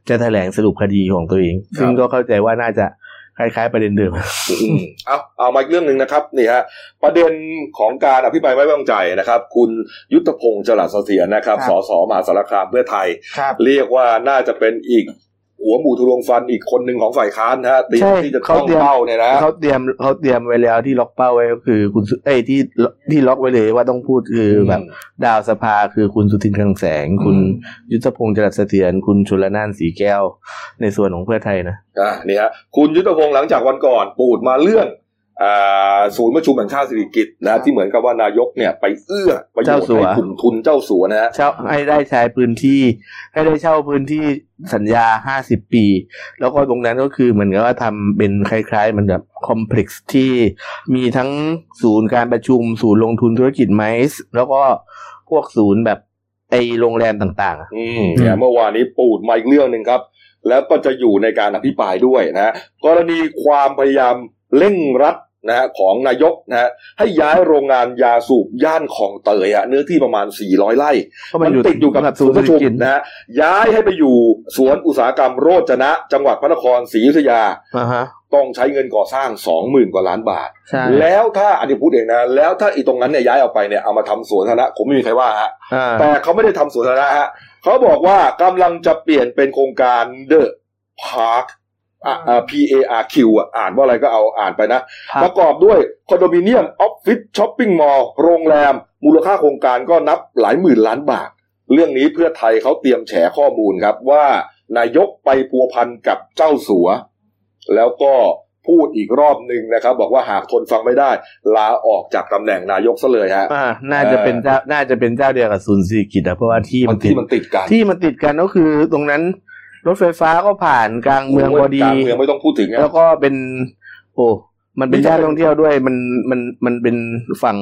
จะแถลงสรุปคดีของตัวเอง ซึ่งครับก็เข้าใจว่าน่าจะคล้ายๆประเด็นเดิมอืมเอาเอามาอีกเรื่องหนึ่งนะครับนี่ฮะประเด็นของการอภิปรายไม่ไว้วางใจนะครับ คุณยุทธพงศ์จรัสเสถียรนะครับครับสสมหาสารคามเพื่อไทยครับเรียกว่าน่าจะเป็นอีก หัวหมูทะลวงฟันอีกคนหนึ่งของฝ่ายค้านนะฮะเตรียมใช่ที่จะเขาต้องเตรียมเป้าเนี่ยนะเขาเตรียมเขาเตรียมไว้แล้วที่ล็อกเป้าไว้ก็คือ คุณสุเอ้ยที่ที่ล็อกไว้เลยว่าต้องพูดคือแบบดาวสภาคือคุณสุทินคลังแสง คุณยุทธพงศ์จรัสเสถียรคุณชุลนานสีแก้ว ในส่วนของเพื่อไทยนะอ่านี่ฮะคุณยุทธพงศ์หลังจากวันก่อนปูดมาเรื่องอ่า ศูนย์ประชุมแห่งชาติสิริกิติ์นะที่เหมือนกับว่านายกเนี่ยไปเอื้อประโยชน์ให้กลุ่มทุนเจ้าสัวนะฮะเช่าให้ได้ใช้พื้นที่ ให้ได้เช่าพื้นที่สัญญาห้าสิบปี แล้วก็ตรงนั้นก็คือเหมือนกับว่าทำเป็นคล้ายๆ มันแบบคอมเพล็กซ์ที่มีทั้งศูนย์การประชุม ศูนย์ลงทุนธุรกิจไมซ์แล้วก็พวกศูนย์แบบไอโรงแรมต่างๆอะอืมเนี่ยเมื่อวานนี้ปูดมาอีกเรื่องหนึ่งครับ แล้วก็จะอยู่ในการอภิปรายด้วยนะฮะกรณีความพยายาม เร่งรัดนะฮะของนายกนะฮะให้ย้ายโรงงานยาสูบย่านของเตยอะเนื้อที่ประมาณ 400 ไร่ก็มันติดอยู่กับสำหรับศูนย์ประชุมเศรษฐกิจนะฮะย้ายให้ไปอยู่สวนอุตสาหกรรมโรจนะ จังหวัดพระนครศรีอยุธยาอ่าฮะต้องใช้เงินก่อสร้าง 20,000 กว่าล้านบาทใช่แล้วถ้าอันนี้พูดเองนะ แล้วถ้าอีตรงนั้นเนี่ยย้ายออกไปเนี่ยเอามาทำสวนสาธารณะผมไม่มีใครว่าฮะอ่าแต่เขาไม่ได้ทำสวนสาธารณะฮะเขาบอกว่ากำลังจะเปลี่ยนเป็นโครงการ The Park อะ อ่า P A R Q อะอ่านว่าอะไรก็เอาอ่านไปนะครับประกอบด้วยคอนโดมิเนียมออฟฟิศช้อปปิ้งมอลล์โรงแรม มูลค่าโครงการก็นับหลายหมื่นล้านบาท เรื่องนี้เพื่อไทยเขาเตรียมแฉข้อมูลครับว่านายกไปพัวพันกับเจ้าสัว แล้วก็พูดอีกรอบหนึ่งนะครับ บอกว่าหากทนฟังไม่ได้ ลาออกจากตำแหน่งนายกซะเลยฮะอ่าน่าจะเป็นเจ้าน่าจะเป็นเจ้าเดียวกับศูนย์เศรษฐกิจอะเพราะว่าที่มัมันนติที่ดมันติดกันที่มันติดกันก็คือตรงนั้น รถไฟฟ้าก็ผ่านกลางเมืองพอดีกลางเมืองไม่ต้องพูดถึงนะแล้วก็เป็น โอ้มันเป็นนี่จะย่านเป็นท่องเที่ยวด้วยมันมันมันเป็นฝั่ง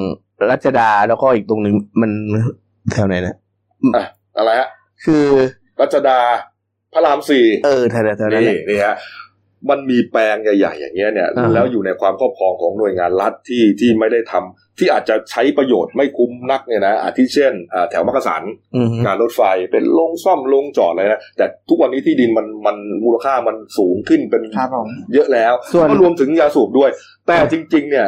รัชดาแล้วก็อีกตรงหนึ่งมันแถวไหนนะอะอะไรฮะคือรัชดาพระรามสี่เออแถวๆแถวนั้นแหนี่ละนี่ฮะมันมีแปลงใหญ่ๆอย่างเงี้ยเนี่ยอ่าแล้วอยู่ในความครอบครองของหน่วยงานรัฐที่ที่ไม่ได้ทำที่อาจจะใช้ประโยชน์ไม่คุ้มนักเนี่ยนะอาทิเช่นอ่าแถวมักกะสันอืมการรถไฟเป็นโรงซ่อมโรงจอดอะไรนะแต่ทุกวันนี้ที่ดินมันมันมูลค่ามันสูงขึ้นเป็นครับผมเยอะแล้วส่วนก็รวมถึงยาสูบด้วย แต่จริง ๆ เนี่ย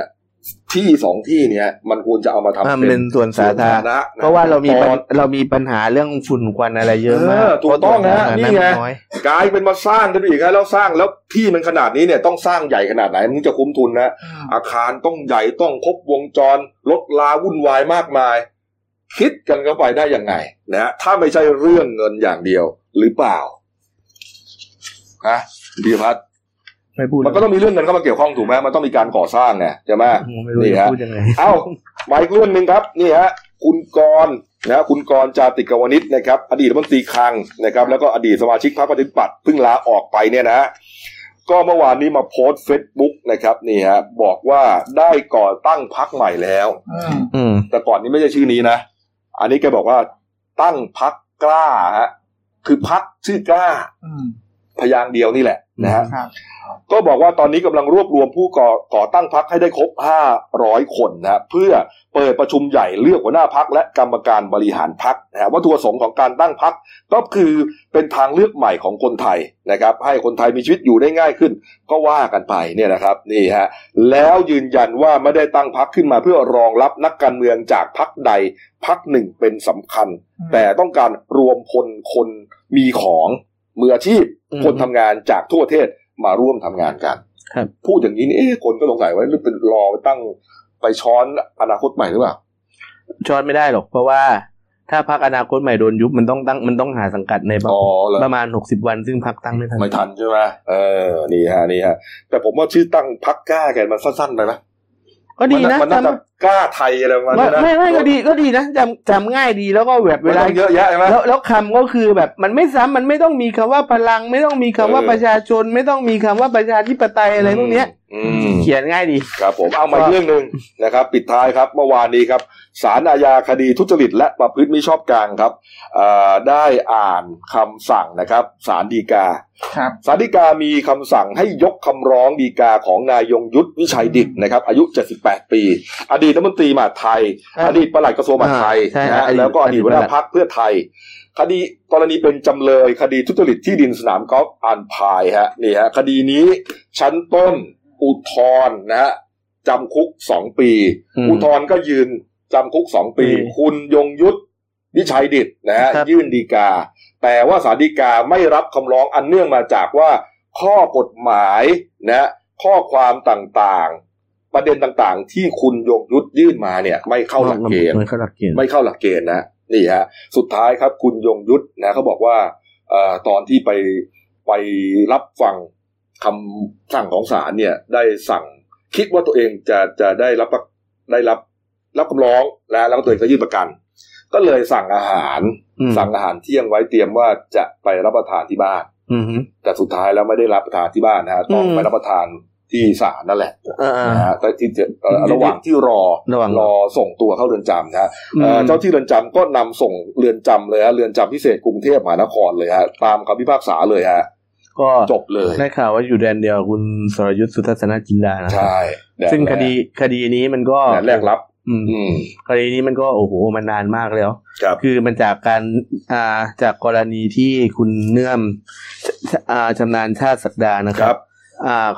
ที่สองที่เนี่ย มันควรจะเอามาทำอ่ามันเป็นส่วนสาธารณะณะเพราะว่าเรามีปัญตอนเรามีปัญหาเรื่องฝุ่นควันอะไรเยอะมากเออถูกต้องนะเพรานี่ไงส่วสาธารณะมัอยกลายเป็นมาสร้างกันไปอีกนะแล้วสร้างแล้วที่มันขนาดนี้เนี่ยต้องสร้างใหญ่ขนาดไหนมันถึงจะคุ้มทุนนะอาคารต้องใหญ่ต้องครบวงจรรถลาวุ่นวายมากมาย คิดกันเข้าไปได้ยังไงนะฮะถ้าไม่ใช่เรื่องเงินอย่างเดียวหรือเปล่าฮะดีพัฒน์ ไม่พูดมันก็ต้องมีเรื่องเงินเข้ามาเกี่ยวข้องถูกไหมมันต้องมีการก่อสร้างไงใช่ไหมไม่รู้นี่จะฮะพูดยังไงเอ้ามาอีกเรื่องหนึ่งครับนี่ฮะคุณกรณ์นะฮะคุณกรณ์จาติกวณิชนะครับ อดีตรัฐมนตรีคลังนะครับ แล้วก็อดีตสมาชิกพรรคประชาธิปัตย์เพิ่งลาออกไปเนี่ยนะฮะก็เมื่อวานนี้มาโพสต์เฟซบุ๊กนะครับนี่ฮะบอกว่าได้ก่อตั้งพรรคใหม่แล้วอืมอืมแต่ก่อนนี้ไม่ใช่ชื่อนี้นะ อันนี้แกบอกว่าตั้งพรรคกล้าฮะคือพรรคชื่อกล้าอืมพยางค์เดียวนี่แหละนะฮะครับ ก็บอกว่าตอนนี้กำลังรวบรวมผู้ก่อก่อตั้งพักให้ได้ครบ 500 คนนะเพื่อเปิดประชุมใหญ่เลือกหัวหน้าพักและกรรมการบริหารพักนะฮะวัตถุประสงค์ของการตั้งพักก็คือเป็นทางเลือกใหม่ของคนไทยนะครับ ให้คนไทยมีชีวิตอยู่ได้ง่ายขึ้น ก็ว่ากันไปเนี่ยนะครับนี่ฮะแล้วยืนยันว่าไม่ได้ตั้งพักขึ้นมาเพื่อรองรับนักการเมืองจากพักใดพักหนึ่งเป็นสำคัญอืมแต่ต้องการรวมพลคนมีของมืออาชีพอืมคนทำงานจากทั่วประเทศ มาร่วมทำงานกันครับพูดอย่างนี้นี่เอ๊ะคนก็สงสัยว่าหรือเป็นรอไปตั้งไปช้อนอนาคตใหม่หรือเปล่าช้อนไม่ได้หรอกเพราะว่าถ้าพักอนาคตใหม่โดนยุบมันต้องตั้งมันต้องหาสังกัดในประอ๋อเหรอประมาณหกสิบวันซึ่งพักตั้งไม่ทันไม่ทันใช่ไหมเออนี่ฮะนี่ฮะแต่ผมว่าชื่อตั้งพักกล้าแกมันสั้นๆไปไหมก็ดีนะมันน่าจะ กล้าไทยอะไรประมาณไม่นั้นนะไม่ไม่ก็ดีก็ดีนะจำจำง่ายดีแล้วก็แบบเวเวลาลาเยอะแยะใช่ไหมแล้วแล้วคำก็คือแบบมันไม่ซ้ำมันไม่ต้องมีคำว่าพลัง ไม่ต้องมีคำว่าเออประชาชน ไม่ต้องมีคำว่าประชาธิปไตยอะไรพวกเนี้ยอืมเขียนง่ายดีครับผมเอามาอีกเรื่องหนึ่งนะครับ ปิดท้ายครับเมื่อวานนี้ครับศาลอาญาคดีทุจริต และประพฤติมิชอบกลางครับเอ่อได้อ่านคำสั่งนะครับศาลฎีกาครับศาลฎีกามีคำสั่งให้ยกคำร้องฎีกาของนายยงยุทธวิชัยดิตนะครับ อายุ 78 ปี อดีตรัฐมนตรีมหาดไทยครับอดีตปลัดกระทรวงมหาดไทยใช่นะฮะอดีตแล้วก็อดีตหัวหอดีน้าตปลัดพักเพื่อไทย คดีกรณีเป็นจำเลยคดีทุจริตที่ดินสนามกอล์ฟอันพายฮะนี่ฮะคดีนี้ชั้นต้นอุทธรณ์นะฮะจำคุกสองปีอืมอุทธรณ์ก็ยืนจำคุกสองปีอืมคุณยงยุทธวิชัยดิตนะฮะครับยื่นดีกา แต่ว่าศาลฎีกาไม่รับคำร้องอันเนื่องมาจากว่าข้อกฎหมายนะข้อความต่างๆ ประเด็นต่างๆ ที่คุณยงยุทธยื่นมาเนี่ย ไม่เข้าหลักเกณฑ์ไม่เข้าหลักเกณฑ์ไม่เข้าหลักเกณฑ์นะนี่ฮะสุดท้ายครับคุณยงยุทธนะเขาบอกว่าเอ่อตอนที่ไปไปรับฟังคำสั่งของศาลเนี่ย ได้สั่งคิดว่าตัวเองจะจะได้รับประได้รับรับคำร้องแล้วแล้วก็ตัวเองก็ยื่นประกัน ก็เลยสั่งอาหารอืมสั่งอาหารเที่ยงไว้เตรียมว่าจะไปรับประทานที่บ้านอืมฮึแต่สุดท้ายแล้วไม่ได้รับประทานที่บ้านนะฮะต้องอืมไปรับประทาน ที่ศาลนั่นแหละอ่านะฮะแต่ที่จะเอ่อระหว่างที่รอระหว่างรอส่งตัวเข้าเรือนจำนะฮะอืมเอ่อเจ้าที่เรือนจำก็นำส่งเรือนจำเลยฮะเรือนจำพิเศษกรุงเทพมหานครเลยฮะตามคำพิพากษาเลยฮะก็จบเลยได้ข่าวว่าอยู่แดนเดียวกับคุณสรยุทธสุทัศนจินดานะใช่แดนซึ่งแรกคดีคดีนี้มันก็แดนแรกรับอืมอืมคดีนี้มันก็โอ้โหมันนานมากแล้วครับคือมันจากการอ่าจากกรณีที่คุณเนื่อมชอ่าชำนาญชาติศักดานะคครัรับบอ่า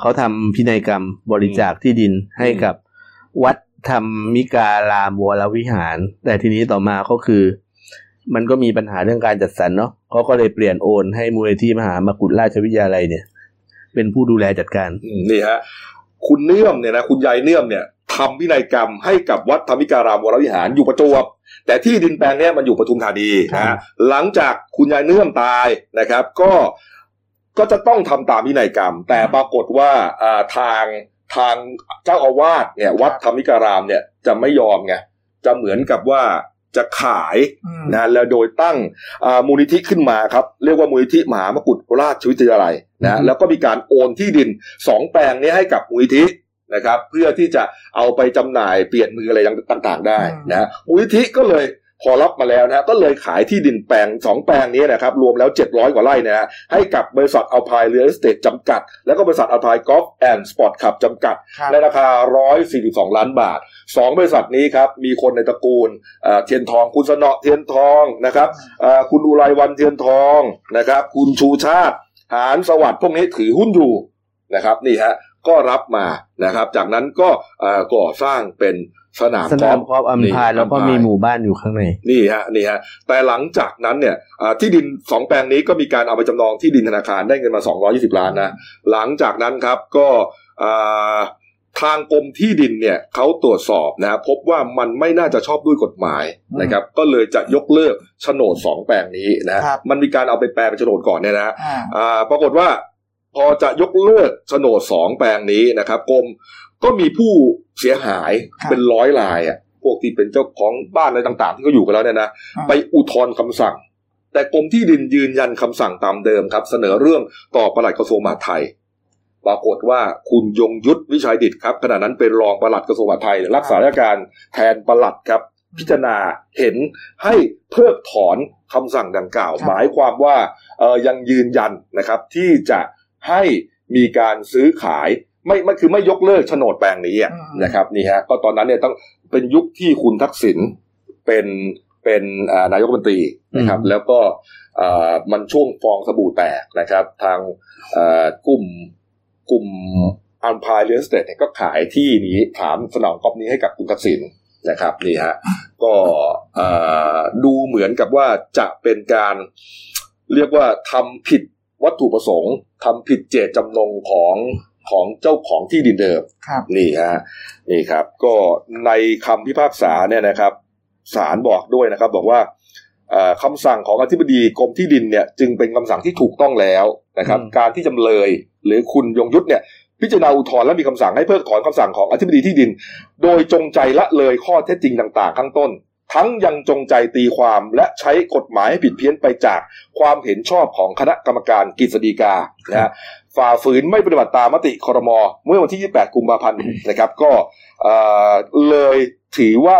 เขาทำพินัยกรรมบริจาคที่ดินให้กับวัดธรรมิการามวรวิหาร แต่ทีนี้ต่อมาก็คือ มันก็มีปัญหาเรื่องการจัดสรรเนาะเขาก็เลยเปลี่ยนโอนให้มูลนิธิมหามกุฏราชวิทยาลัยเนี่ย เป็นผู้ดูแลจัดการอืมนี่ฮะคุณเนื่อมเนี่ยนะคุณยายเนื่อมเนี่ยทำพินัยกรรมให้กับวัดธรรมิการามวรวิหารอยู่ประจวบแต่ที่ดินแปลงเนี้ยมันอยู่ปทุมธานีนะฮะหลังจากคุณยายเนื่อมตายนะครับ ก็ ก็จะต้องทำตามพินัยกรรม แต่ปรากฏว่าอ่าทางทางเจ้าอาวาสเนี่ย วัดธรรมิการามเนี่ยจะไม่ยอมไงจะเหมือนกับว่าจะขายอืมนะแล้วโดยตั้งอ่ามูลนิธิขึ้นมาครับ เรียกว่ามูลนิธิมหามกุฏราชวิทยาลัยอืนะมแล้วก็มีการโอนที่ดินสองแปลงนี้ให้กับมูลนิธินะครับ เพื่อที่จะเอาไปจำหน่ายเปลี่ยนมืออะไรต่าง ๆ ได้นะมูลนิธิก็เลย พอรับมาแล้วนะก็เลยขายที่ดินแปลงสองแปลงนี้นะครับรวมแล้ว 700 กว่าไร่นะฮะให้กับบริษัทอัลไพน์เรียลเอสเตทจำกัด แล้วก็บริษัทอัลไพน์กอล์ฟแอนด์สปอร์ตคลับจำกัดครับในราคา 142 ล้านบาทสองบริษัทนี้ครับมีคนในตระกูลเอ่อเทียนทอง คุณเสนาะเทียนทองนะครับเอ่อคุณอุไรวรรณเทียนทองนะครับ คุณชูชาติหาญสวัสดิ์พวกนี้ถือหุ้นอยู่นะครับนี่ฮะก็รับมานะครับ จากนั้นก็เอ่อก่อสร้างเป็น สนามสกนาอมล์ฟกอล์ฟอัลไพน์นี่แล้วก็อัลไพน์มีหมู่บ้านอยู่ข้างในนี่ฮะนี่ฮะแต่หลังจากนั้นเนี่ยอ่าที่ดินสองแปลงนี้ก็มีการเอาไปจำนองที่ดินธนาคารได้เงินมา 220 ล้านนะหลังจากนั้นครับก็อ่าทางกรมที่ดินเนี่ยเขาตรวจสอบนะพบว่ามันไม่น่าจะชอบด้วยกฎหมายนะครับ ก็เลยจะยกเลิกโฉนดสองแปลงนี้นะครับมันมีการเอาไปแปลเป็นโฉนดก่อนเนี่ยนะอ่าอ่าปรากฏว่าพอจะยกเลิกโฉนดสองแปลงนี้นะครับกรม ก็มีผู้เสียหายครับเป็นร้อยรายอะพวกที่เป็นเจ้าของบ้านอะไรต่าง ๆ ที่เขาอยู่กันแล้วเนี่ยนะอ่าไปอุทธรณ์คำสั่ง แต่กรมที่ดินยืนยันคำสั่งตามเดิมครับ เสนอเรื่องต่อปลัดกระทรวงมหาดไทยปรากฏว่าคุณยงยุทธวิชัยดิตครับขณะนั้นเป็นรองปลัดกระทรวงมหาดไทย รักษาราชการแทนปลัดครับ พิจารณาเห็นให้เพิกถอนคำสั่งดังกล่าวครับหมายความว่าเอ่อยังยืนยันนะครับที่จะให้มีการซื้อขาย ไม่ไม่คือไม่ยกเลิกโฉนดแปลงนี้อะอืมนะครับนี่ฮะก็ตอนนั้นเนี่ยต้องเป็นยุคที่คุณทักษิณเป็นเป็นอ่านายกรัฐมนตรีนะครับอืมแล้วก็อ่ามันช่วงฟองสบู่แตกนะครับ ทางอ่ากลุ่มกลุ่ม Alpine Real Estate เนี่ยก็ขายที่นี้ตามสนามกอล์ฟนี้ให้กับคุณทักษิณนะครับนี่ฮะก็อ่าดูเหมือนกับว่าจะเป็นการเรียกว่าทำผิดวัตถุประสงค์ทำผิดเจตจำนงของ ของเจ้าของที่ดินเดิมครับนี่ฮะนี่ครับ ก็ในคำพิพากษาเนี่ยนะครับศาลบอกด้วยนะครับ บอกว่าเอ่อคำสั่งของอธิบดีกรมที่ดินเนี่ย จึงเป็นคำสั่งที่ถูกต้องแล้วนะครับอืมการที่จำเลยหรือคุณยงยุทธเนี่ย พิจารณาอุทธรณ์และมีคำสั่งให้เพิกถอนคำสั่งของอธิบดีที่ดิน โดยจงใจละเลยข้อเท็จจริงต่าง ๆ ข้างต้น ทั้งยังจงใจตีความและใช้กฎหมายให้ผิดเพี้ยนไปจากความเห็นชอบของคณะกรรมการกฤษฎีกานะฮะ ฝ่าฝืนไม่ปฏิบัติตามมติครมเมื่อวันที่ 28 กุมภาพันธ์นะครับ ก็เออเลยถือว่า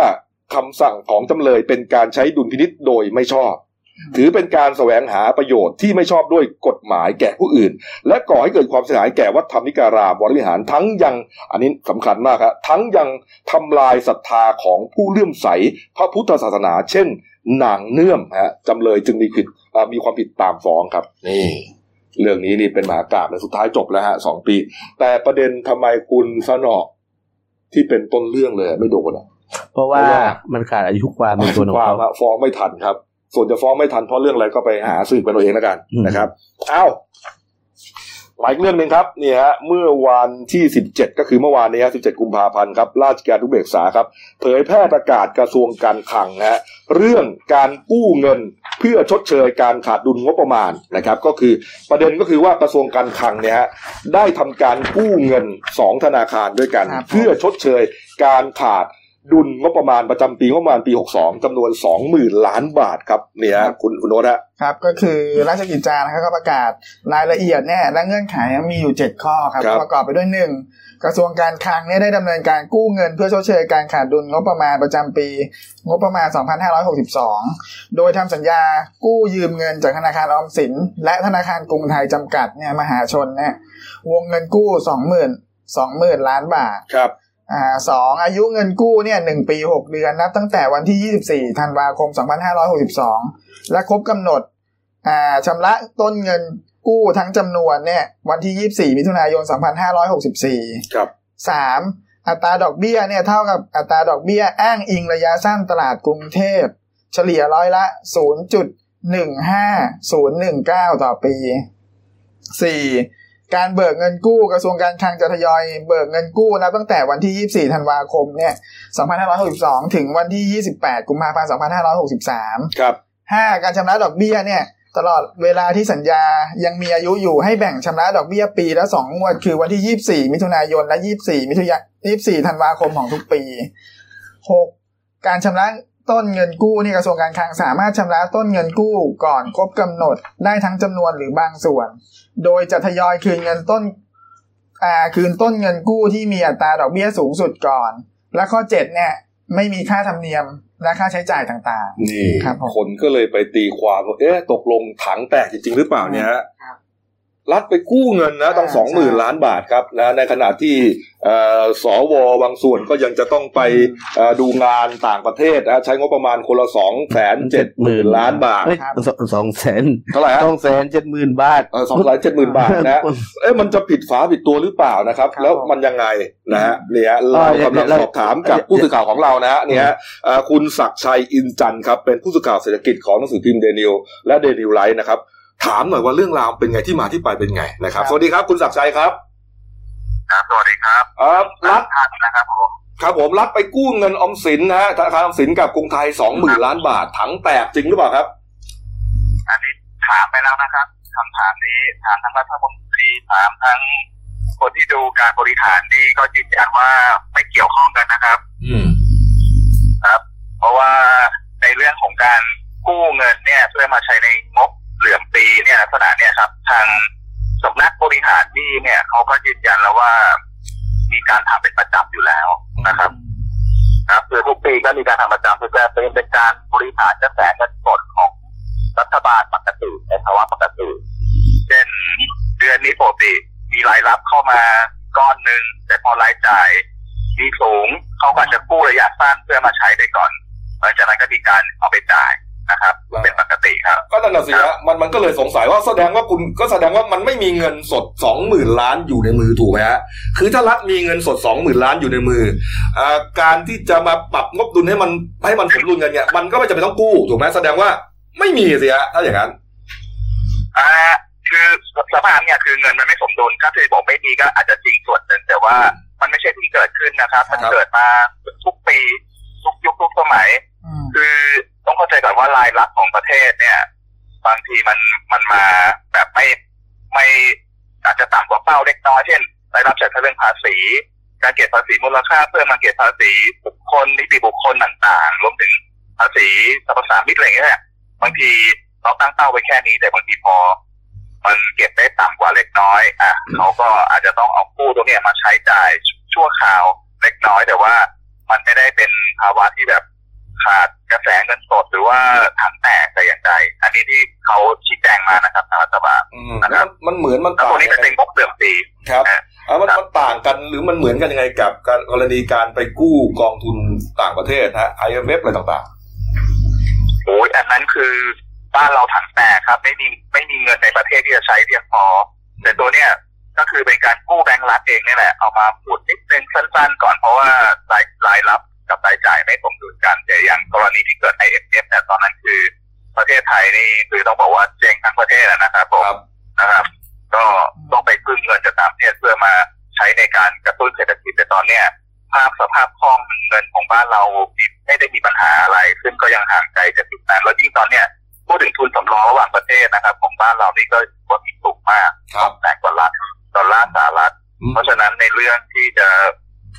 คำสั่งของจำเลยเป็นการใช้ดุลพินิษโดยไม่ชอบ ถือเป็นการแสวงหาประโยชน์ที่ไม่ชอบด้วยกฎหมายแก่ผู้อื่น และก่อให้เกิดความเสียหายแก่วัดธรรมนิการามวรวิหารทั้งยัง อันนี้สำคัญมากครับทั้งยังทำลายศรัทธาของผู้เลื่อมใสพระพุทธศาสนา เช่นนางเนื่อมฮะจำเลยจึงมีผิดมีความผิดตามฟ้องครับนี่ เรื่องนี้นี่เป็นมหากราบและสุดท้ายจบแล้วฮะสองปี แต่ประเด็นทำไมคุณสนอที่เป็นต้นเรื่องเลยไม่โดนอะเพราะว่าเพราะว่ามันขาดอายุความในตัวของความเขาอะฟ้องไม่ทันครับ ส่วนจะฟ้องไม่ทันเพราะเรื่องอะไรก็ไปหาสืบกันเอาเองแล้วกันอืมนะครับ เอ้า มาอีกเรื่องหนึ่งครับนี่ฮะเมื่อวันที่ 17 ก็คือเมื่อวานนี้ฮะ17 กุมภาพันธ์ครับราชการทุกเบกษาครับ เผยแพร่ประกาศกระทรวงการคลังฮะเรื่องการกู้เงินเพื่อชดเชยการขาดดุลงบประมาณนะครับ ก็คือประเด็นก็คือว่ากระทรวงการคลังเนี่ยฮะได้ทำการกู้เงินสองธนาคารด้วยกันครับผมเพื่อชดเชยการขาด ดุลงบประมาณประจำปีงบประมาณปี 62จำนวน 20,000 ล้านบาทครับเนี่ยฮะคุณคุณโนตฮะครับ ก็คือราชกิจจานะครับก็ประกาศรายละเอียดเนี่ยและเงื่อนไขมีอยู่ 7 ข้อครับครับประกอบไปด้วยหนึ่งกระทรวงการคลังเนี่ยได้ดำเนินการกู้เงิน เพื่อชดเชยการขาดดุลงบประมาณประจำปี งบประมาณ 2562 โดยทำสัญญากู้ยืมเงินจากธนาคารออมสิน และธนาคารกรุงไทยจำกัดเนี่ยมหาชนเนี่ยวงเงินกู้ 20,000 20,000 ล้านบาทครับ อ่าสองอายุเงินกู้เนี่ยหนึ่งปีหกเดือนนับตั้งแต่วันที่24ธันวาคม2562และครบกำหนดอ่าชำระต้นเงินกู้ทั้งจำนวนเนี่ยวันที่24มิถุนายน2564ครับสามอัตราดอกเบี้ยเนี่ยเท่ากับอัตราดอกเบี้ยอ้างอิงระยะสั้นตลาดกรุงเทพ เฉลี่ยร้อยละ0.15019ต่อปี 4. การเบิกเงินกู้กระทรวงการคลังจะทยอยเบิกเงินกู้นับตั้งแต่วันที่ 24 ธันวาคมเนี่ย 2562 ถึงวันที่ 28 กุมภาพันธ์ 2563 ครับ 5. การชำระดอกเบี้ยเนี่ย ตลอดเวลาที่สัญญายังมีอายุอยู่ให้แบ่งชำระดอกเบี้ยปีละ2งวด คือวันที่ 24 มิถุนายน และ 24 มิถุนายน 24 ธันวาคมของทุกปี 6. การชำระ ต้นเงินกู้นี่กระทรวงการคลังสามารถชำระต้นเงินกู้ก่อนครบกำหนดได้ทั้งจำนวนหรือบางส่วน โดยจะทยอยคืนเงินต้นอ่าคืนต้นเงินกู้ที่มีอัตราดอกเบี้ยสูงสุดก่อน และข้อ7เนี่ยไม่มีค่าธรรมเนียมและค่าใช้จ่ายต่างนี่ครับผมคนก็เลยไปตีความว่าเอ๊ะตกลงถังแตกจริงๆ หรือเปล่าเนี่ยฮะค รับรัฐไปกู้เงินนะตั้งอ่าสองหมื่นใช่ล้านบาทครับนะในขณะที่เอ่อสวบางส่วนก็ยังจะต้องไปอืมเอ่อดูงานต่างประเทศนะใช้งบประมาณคนละสองแสนเจ็ดหมื่นล้านบาทเอ้ยครับสองสองแสนเท่าไหร่ฮะสองแสนเจ็ดหมื่นบาทเออสองล้านเจ็ดหมื่นบาทนะเอ๊ะมันจะผิดฝาผิดตัวหรือเปล่านะครับครับแล้วมันยังไงนะฮะเนี่ยอ๋อเรากำลังเดี๋ยวสอบถามกับผู้สื่อข่าวของเรานะฮะเนี่ยฮะเอ่อคุณศักดิ์ชัยอินจันทร์ครับเป็นผู้สื่อข่าวเศรษฐกิจของหนังสือพิมพ์เดลินิวส์และเดลินิวส์ออนไลน์นะครับ ถามหน่อยว่าเรื่องราวเป็นไงที่มาที่ไปเป็นไงนะครับครับสวัสดีครับคุณศักดิ์ชัยครับ ครับสวัสดีครับเอ่อรัฐท่านนะครับผมครับผมรัฐไปกู้เงินออมสินนะฮะธนาคารออมสินกับกรุงไทยสองหมื่นล้านบาทถังแตกจริงหรือเปล่าครับ อันนี้ถามไปแล้วนะครับคำถามนี้ถามทั้งรัฐมนตรีถามทั้งคนที่ดูการบริหารนี่ก็ยืนยันว่าไม่เกี่ยวข้องกันนะครับ อืมเพราะว่าในเรื่องของการกู้เงินเนี่ย เพื่อมาใช้ในงบ เหลื่อมปีเนี่ยลักษณะเนี่ยครับ ทางสำนักบริหารนี่เนี่ยเขาก็ยืนยันแล้วว่า มีการทำเป็นประจำอยู่แล้วนะครับครับคือทุกปีก็มีการทำประจำคือจะเป็นเป็นการบริหารกระแสเงินสดของรัฐบาลปกติในภาวะปกติเช่นเดือนนี้ปกติมีรายรับเข้ามาก้อนหนึ่งแต่พอรายจ่ายมีสูงเขาก็จะกู้ระยะสั้นเพื่อมาใช้ไปก่อนหลังจากนั้นก็มีการเอาไปจ่าย นะครับเป็นปกติครับก็นั่นน่ะสิฮะมันมันก็เลยสงสัยว่าแสดงว่าคุณก็แสดงว่ามันไม่มีเงินสดสองหมื่นล้านอยู่ในมือถูกไหมฮะคือถ้ารัฐมีเงินสดสองหมื่นล้านอยู่ในมืออ่าการที่จะมาปรับงบดุลให้มันให้มันสมดุลกันเนี่ยมันก็ไม่จำเป็นต้องกู้ถูกไหมแสดงว่าไม่มีสิฮะถ้าอย่างนั้นอ่าคือสภาพเนี่ยคือเงินมันไม่สมดุลถ้าคือบอกไม่ดีก็อาจจะจริงส่วนหนึ่งแต่ว่ามันไม่ใช่เพิ่งเกิดขึ้นนะครับ มันครับเกิดมาทุกปีทุกยุคทุกสมัยอืม คือต้องเข้าใจก่อนว่ารายรับของประเทศเนี่ย บางทีมันมันมาแบบไม่ไม่อาจจะต่ำกว่าเป้าเล็กน้อยเช่นได้รับจากเรื่องภาษี การเก็บภาษีมูลค่าเพิ่มมาเก็บภาษีบุคคลนิติบุคคลต่างๆรวมถึงภาษีสรรพสามิตอะไรเงี้ยบางทีเราตั้งเป้าไว้แค่นี้ แต่บางทีพอ มันเก็บได้ต่ำกว่าเล็กน้อย อะเขาก็อาจจะต้องเอากู้ตรงเนี้ยมาใช้จ่ายชั่วคราวเล็กน้อยแต่ว่ามันไม่ได้เป็นภาวะที่แบบ ขาดกระแสเงินสดหรือว่าถังแตกแต่อย่างใดอันนี้ที่เขาชี้แจงมานะครับทางรัฐบาลอืมแล้วมันมันเหมือนมันแล้วต่าตงรงนี้เป็นงบเดิมปีครับอะอ่ามันมันต่างกันหรือมันเหมือนกันยังไงกับการกรณีการไปกู้กองทุนต่างประเทศฮะ IMF อะไรต่างโอ้ยอันนั้นคือบ้านเราถังแตกครับ ไม่มีไม่มีเงินในประเทศที่จะใช้เพียงพอแต่ตัวเนี้ยก็คือเป็นการกู้แบงก์รัฐเองนี่แหละเอามาพูดนิดนึงสั้นๆก่อนเพราะว่ารายรายรับ กับรายจ่ายไม่สมดุลกันแต่อย่างกรณีที่เกิด IMF เนี่ยตอนนั้นคือ ประเทศไทยนี่คือต้องบอกว่าเจ๊งทั้งประเทศอะนะครับผๆมครับนะครับ ก็ต้องไปพึ่งเงินจากต่างประเทศเพื่อมาใช้ในการกระตุ้นเศรษฐกิจแต่ตอนเนี้ยภาพสภาพคล่องเงินของบ้านเราไม่ได้มีปัญหาอะไรซึ่งก็ยังห่างไกลจากจุดนั้นแล้วยิ่งตอนเนี้ยพูดถึงทุนสำรองระหว่างประเทศนะครับ ของบ้านเรานี่ก็ว่ามีสูงมากครับแสนกว่าล้านดอลลาร์สหรัฐอืมเพราะฉะนั้นในเรื่องที่จะ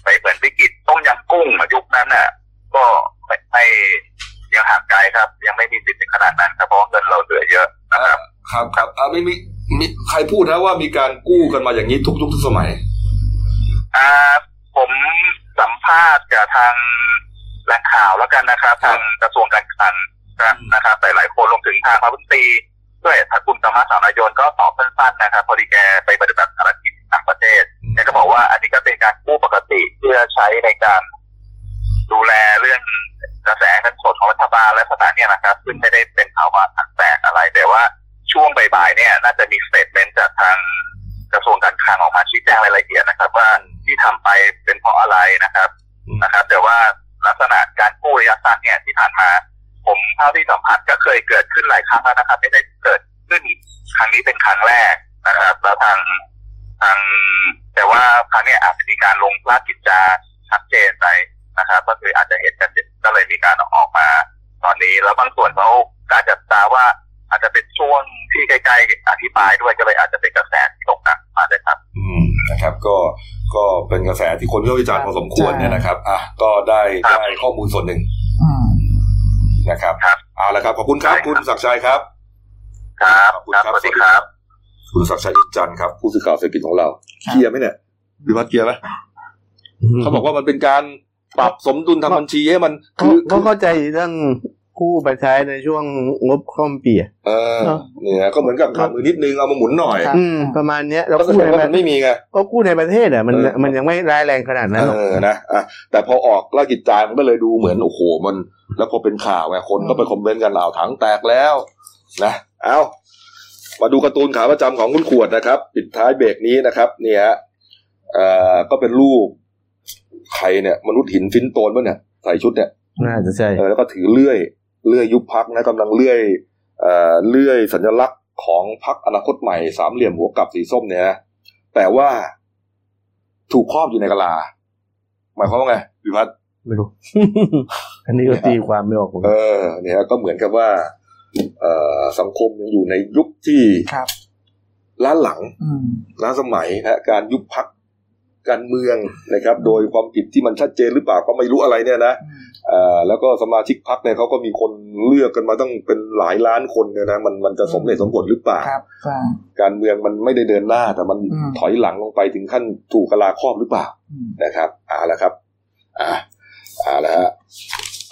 ไปเหมือนวิกฤตต้มยำกุ้งอะยุคนั้นน่ะ ก็ไม่ไม่ยังห่างไกลครับ ยังไม่มีสิทธิ์ถึงขนาดนั้นครับเพราะว่าเงินเราเหลือเยอะนะครับครับครับอ่าไม่มีมีใครพูดนะว่ามีการกู้กันมาอย่างนี้ทุกยุคทุกสมัย อ่าผมสัมภาษณ์กับทางแหล่งข่าวแล้วกันนะครับครับทางกระทรวงการคลังนะครับหลายๆคนรวมถึงทางพระบุตรีด้วยทางคุณสมมาสาวนายนก็ตอบสั้นๆนะครับ พอดีแกไปปฏิบัติภารกิจที่ ต่างประเทศแกก็บอกว่าอันนี้ก็เป็นการกู้ปกติเพื่อใช้ในการดูแลเรื่องกระแสเงินสดของรัฐบาลและสถานเนี่ยนะครับซึ่งไม่ได้เป็นภาวะถังแตกอะไร แต่ว่าช่วงบ่ายๆเนี่ย น่าจะมี statement จากทางกระทรวงการคลังออกมาชี้แจงรายละเอียดนะครับ ว่าที่ทำไปเป็นเพราะอะไรนะครับอืมนะครับ แต่ว่าลักษณะการกู้ระยะสั้นเนี่ยที่ผ่านมา ผมเท่าที่สัมผัสก็เคยเกิดขึ้นหลายครั้งแล้วนะครับ ไม่ได้เกิดขึ้นครั้งนี้เป็นครั้งแรกนะครับ แล้วทาง ทางแต่ว่าครั้งเนี้ยอาจจะมีการลงราชกิจจาชัดเจนไปนะครับ ก็คืออาจจะเห็นกันก็เลยมีการออกมาตอนนี้ แล้วบางส่วนเขาการจัดตาว่าอาจจะเป็นช่วงที่ใกล้ๆอธิบายด้วยก็เลยอาจจะเป็นกระแสที่ตกหนักมาเลยครับ อืมนะครับ ก็ก็เป็นกระแสที่คนวิพากษ์วิจารณ์พอสมควรเนี่ยนะครับอะก็ได้ครับได้ข้อมูลส่วนหนึ่งอืมนะครับครับเอาละครับขอบคุณครับได้ครับคุณศักดิ์ชัยครับ ครับขอบคุณครับครับสวัสดีครับ คุณศักดิ์ชัยอินจันทร์ครับผู้สื่อข่าวเศรษฐกิจของเราครับเคลียร์ไหมเนี่ยวิวัฒน์เคลียร์ไหมเขาบอกว่ามันเป็นการปรับสมดุลทางบัญชีให้มันเขาคือเขาเข้าใจเรื่องกู้ไปใช้ในช่วงงบข้อมปีอะเออเนอะเนี่ยก็เหมือนกับขาดมือนิดนึงเอามาหมุนหน่อยครับอืมประมาณเนี้ยเราก็แสกู้ดงในว่าปมัระนไม่มีไงก็กู้ในประเทศอะมันเออมันยังไม่ร้ายแรงขนาดนั้นหรอกเออนะอะแต่พอออกราชกิจจามันก็เลยดูเหมือนโอ้โหมัน แล้วพอเป็นข่าวไงคนก็ไปคอมเมนต์กันเอาถังแตกแล้วนะเอา มาดูการ์ตูนขาประจำของคุณขวดนะครับ ปิดท้ายเบรกนี้นะครับเนี่ยฮะเอ่อก็เป็นรูปใครเนี่ย มนุษย์หินฟินโตนป่ะเนี่ยใส่ชุดเนี่ยน่าจะใช่เออแล้วก็ถือเลื่อยเลื่อยยุบพักนะกำลังเลื่อยเอ่อเลื่อยสัญลักษณ์ของพักอนาคตใหม่สามเหลี่ยมหัวกลับสีส้มเนี่ยนะแต่ว่าถูกครอบอยู่ในกะลา หมายความว่าไงพิพัฒน์ไม่รู้ อันนี้ก็ตีความไม่ออกผมเออ เนี่ยก็เหมือนกับว่าเอ่อ สังคมยังอยู่ในยุคที่ครับล้าหลังอืมล้าสมัยนะการยุบพักการเมืองนะครับ โดยความผิดที่มันชัดเจนหรือเปล่าก็ไม่รู้อะไรเนี่ยนะอืมเอ่อแล้วก็สมาชิกพักเนี่ยเขาก็มีคนเลือกกันมาต้องเป็นหลายล้านคนเนี่ยนะมันมันจะสมเหตุสมผลหรือเปล่าครับใช่การเมืองมันไม่ได้เดินหน้า แต่มันอืมถอยหลังลงไปถึงขั้นถูกกลาครอบหรือเปล่าอืมนะครับเอาละครับอ่าเอาละฮะ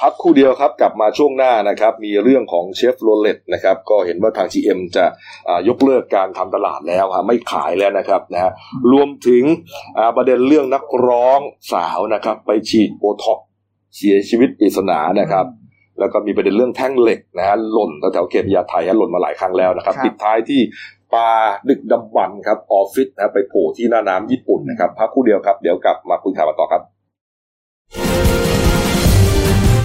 พักครู่เดียวครับกลับมาช่วงหน้านะครับ มีเรื่องของเชฟโรเลตนะครับก็เห็นว่าทาง GM จะอ่ายกเลิกการทำตลาดแล้วฮะไม่ขายแล้วนะครับนะฮะรวมถึงอ่าประเด็นเรื่องนักร้องสาวนะครับ ไปฉีดโบท็อกซ์เสียชีวิตปริศนานะครับแล้วก็มีประเด็นเรื่องแท่งเหล็กนะฮะหล่นแถวๆเขตพญาไทฮะหล่นมาหลายครั้งแล้วนะครับครับปิดท้ายที่ปลาดึกดำบรรพ์ครับออฟฟิศนะไปโผล่ที่หน้าน้ำญี่ปุ่นนะครับพักครู่เดียวครับ เดี๋ยวกลับมาคุยข่าวกันต่อครับ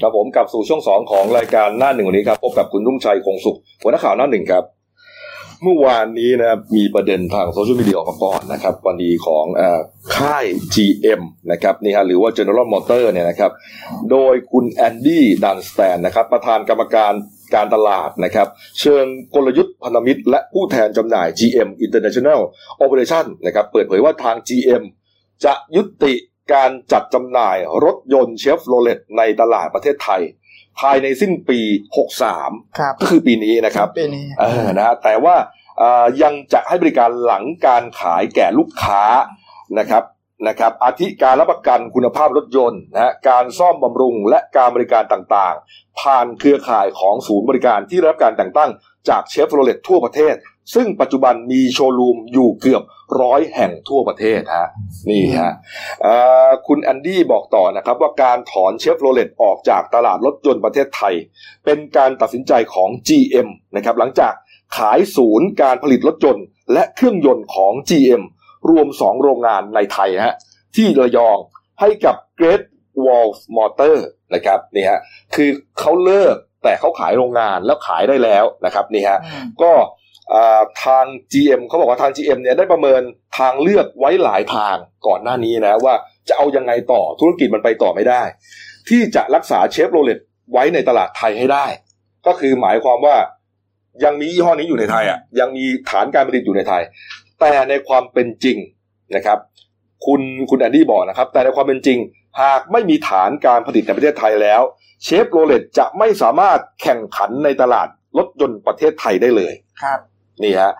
ครับผมกลับสู่ช่วงสองของรายการหน้าหนึ่งวันนี้ครับพบกับคุณรุ่งชัยคงสุขหัวหน้าข่าวหน้าหนึ่งครับ เมื่อวานนี้นะครับมีประเด็นทางโซเชียลมีเดียออกมาก่อนนะครับกรณีของเออค่าย GM นะครับนี่ฮะหรือว่า General Motor เนี่ยนะครับ โดยคุณแอนดี้ดันสแตนนะครับ ประธานกรรมการการตลาดนะครับ เชิงกลยุทธ์พันธมิตร และผู้แทนจำหน่าย GM International Operation นะครับ เปิดเผยว่าทาง GM จะยุติ การจัดจำหน่ายรถยนต์เชฟโรเลตในตลาดประเทศไทย ภายในสิ้นปี 63ครับก็คือปีนี้นะครับปีนี้เออนะฮะแต่ว่าเอ่อยังจะให้บริการหลังการขายแก่ลูกค้านะครับนะครับอาทิการรับประกันคุณภาพรถยนต์นะฮะการซ่อมบำรุงและการบริการต่างๆ ผ่านเครือข่ายของศูนย์บริการที่ได้รับการแต่งตั้งจากเชฟโรเลตทั่วประเทศ ซึ่งปัจจุบันมีโชว์รูมอยู่เกือบร้อยแห่งทั่วประเทศฮะนี่ฮะเอ่อคุณแอนดี้บอกต่อนะครับว่าการถอนเชฟโรเลตออกจากตลาดรถยนต์ประเทศไทย เป็นการตัดสินใจของ GM นะครับหลังจากขายศูนย์การผลิตรถยนต์และเครื่องยนต์ของ GM รวม 2 โรงงานในไทยฮะที่ระยองให้กับ Great Wall Motor นะครับนี่ฮะคือเขาเลิกแต่เขาขายโรงงานแล้วขายได้แล้วนะครับนี่ฮะก็อ่า ทาง GM เขาบอกว่าทาง GM เนี่ยได้ประเมินทางเลือกไว้หลายทางก่อนหน้านี้นะ ว่าจะเอายังไงต่อธุรกิจมันไปต่อไม่ได้ ที่จะรักษาเชฟโรเลตไว้ในตลาดไทยให้ได้ ก็คือหมายความว่ายังมียี่ห้อนี้อยู่ในไทยอะยังมีฐานการผลิตอยู่ในไทย แต่ในความเป็นจริงนะครับ คุณคุณแอนดี้บอกนะครับ แต่ในความเป็นจริง หากไม่มีฐานการผลิตในประเทศไทยแล้ว เชฟโรเลตจะไม่สามารถแข่งขันในตลาดรถยนต์ประเทศไทยได้เลยครับ นี่ฮะ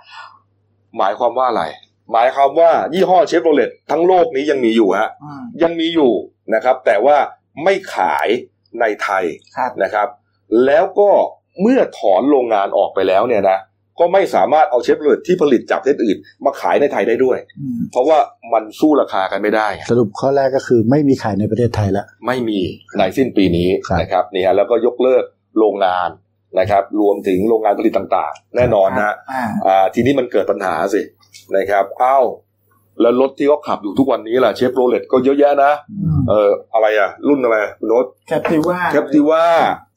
หมายความว่าอะไร หมายความว่ายี่ห้อเชฟโรเลตทั้งโลกนี้ยังมีอยู่ฮะอืมยังมีอยู่นะครับ แต่ว่าไม่ขายในไทยครับนะครับ แล้วก็เมื่อถอนโรงงานออกไปแล้วเนี่ยนะก็ไม่สามารถเอาเชฟโรเลตที่ผลิตจากประเทศอื่น มาขายในไทยได้ด้วยอืมเพราะว่ามันสู้ราคากันไม่ได้ สรุปข้อแรกก็คือไม่มีขายในประเทศไทยแล้วไม่มีในสิ้นปีนี้ครับนะครับนี่ฮะแล้วก็ยกเลิกโรงงาน นะครับ รวมถึงโรงงานผลิตต่างๆ แน่นอนนะอ่าอ่าทีนี้มันเกิดปัญหาสินะครับอ้าวแล้วรถที่เขาขับอยู่ทุกวันนี้ล่ะเชฟโรเลตก็เยอะแยะนะอืมเอออะไรอะ รุ่นอะไรรถแคปติว่าแคปติว่า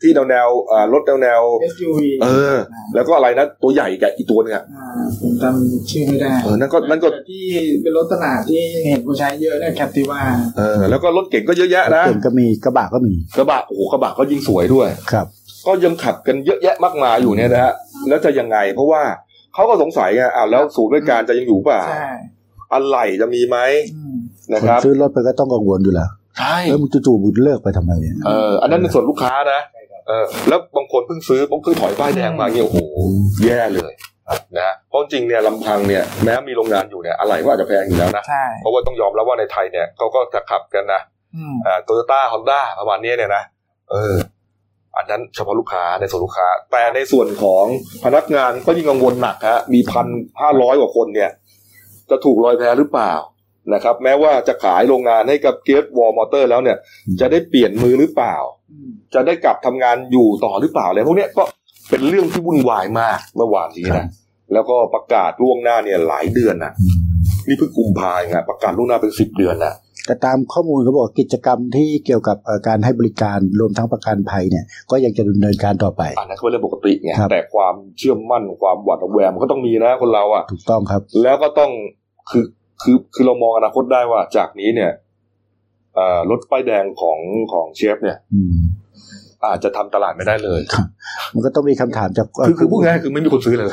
ที่แนวแนวๆอ่ารถแนวแนว SUV ๆเออ แล้วก็อะไรนะ ตัวใหญ่กับอีกตัวหนึงอะอ่าผมจำชื่อไม่ได้เออนั่นก็นั่นก็แต่ที่เป็นรถตลาดที่เห็นผู้ใช้เยอะเนี่ยแคปติว่าเออแล้วก็รถเก่งก็เยอะแยะนะเก่งก็มีกระบะก็มีกระบะโอ้โหกระบะก็ยิ่งสวยด้วยครับ ก็ยังขับกันเยอะแยะมากมายอยู่เนี่ยนะฮะแล้วจะยังไง เพราะว่าเขาก็สงสัยไงอ้าวแล้วศูนย์บริการจะยังอยู่เปล่าใช่อะไรจะมีไหมอืมนะคคนรับซื้อรถไปก็ต้องกังวลอยู่แล้วใช่แล้วมึงจู่ๆมึงเลิกไปทำไมเนี่ยเอออันนั้นในส่วนลูกค้านะเออแล้วบางคนเพิ่งซื้อเพิ่งถอยป้ายแดงมาเนี่ยโอ้โหแย่เลยนะเพราะจริงเนี่ยลำพังเนี่ยแม้มีโรงงานอยู่เนี่ยอะไรก็อาจจะแพงอยู่แล้วนะใช่เพราะว่าต้องยอมรับว่าในไทยเนี่ยเขาก็จะขับกันนะอืมอ่าโตโยต้าฮอนด้าประมาณนี้เนี่ยนะเออ อันนั้นเฉพาะลูกค้าในส่วนลูกค้า แต่ในส่วนของพนักงานก็ยิ่งกังวลหนักฮะมีพันห้าร้อยกว่าคนเนี่ย จะถูกลอยแพหรือเปล่านะครับ แม้ว่าจะขายโรงงานให้กับเกสวอลมอเตอร์แล้วเนี่ย จะได้เปลี่ยนมือหรือเปล่าอืมจะได้กลับทำงานอยู่ต่อหรือเปล่าอะไรพวกเนี้ยก็เป็นเรื่องที่วุ่นวายมากเมื่อวานนี้ครันะบแล้วก็ประกาศล่วงหน้าเนี่ยหลายเดือนนะอืมนี่เพิ่งกุมภาพันธ์อะประกาศล่วงหน้าเป็นสิบเดือนนะ แต่ตามข้อมูลเขาบอกกิจกรรมที่เกี่ยวกับเอ่อการให้บริการรวมทั้งประกันภัยเนี่ยก็ยังจะดำเนินการต่อไปอันนั้นก็เป็นเรื่องปกติไงครับแต่ความเชื่อมั่นความหวาดระแวงมันก็ต้องมีนะคนเราอะถูกต้องครับ แล้วก็ต้องคือคือคือเรามองอนาคตได้ว่าจากนี้เนี่ยเอ่อรถป้ายแดงของของเชฟเนี่ยอืมอาจจะทำตลาดไม่ได้เลย มันก็ต้องมีคำถามจากคือคือพูดง่ายๆคือไม่มีคนซื้อเลย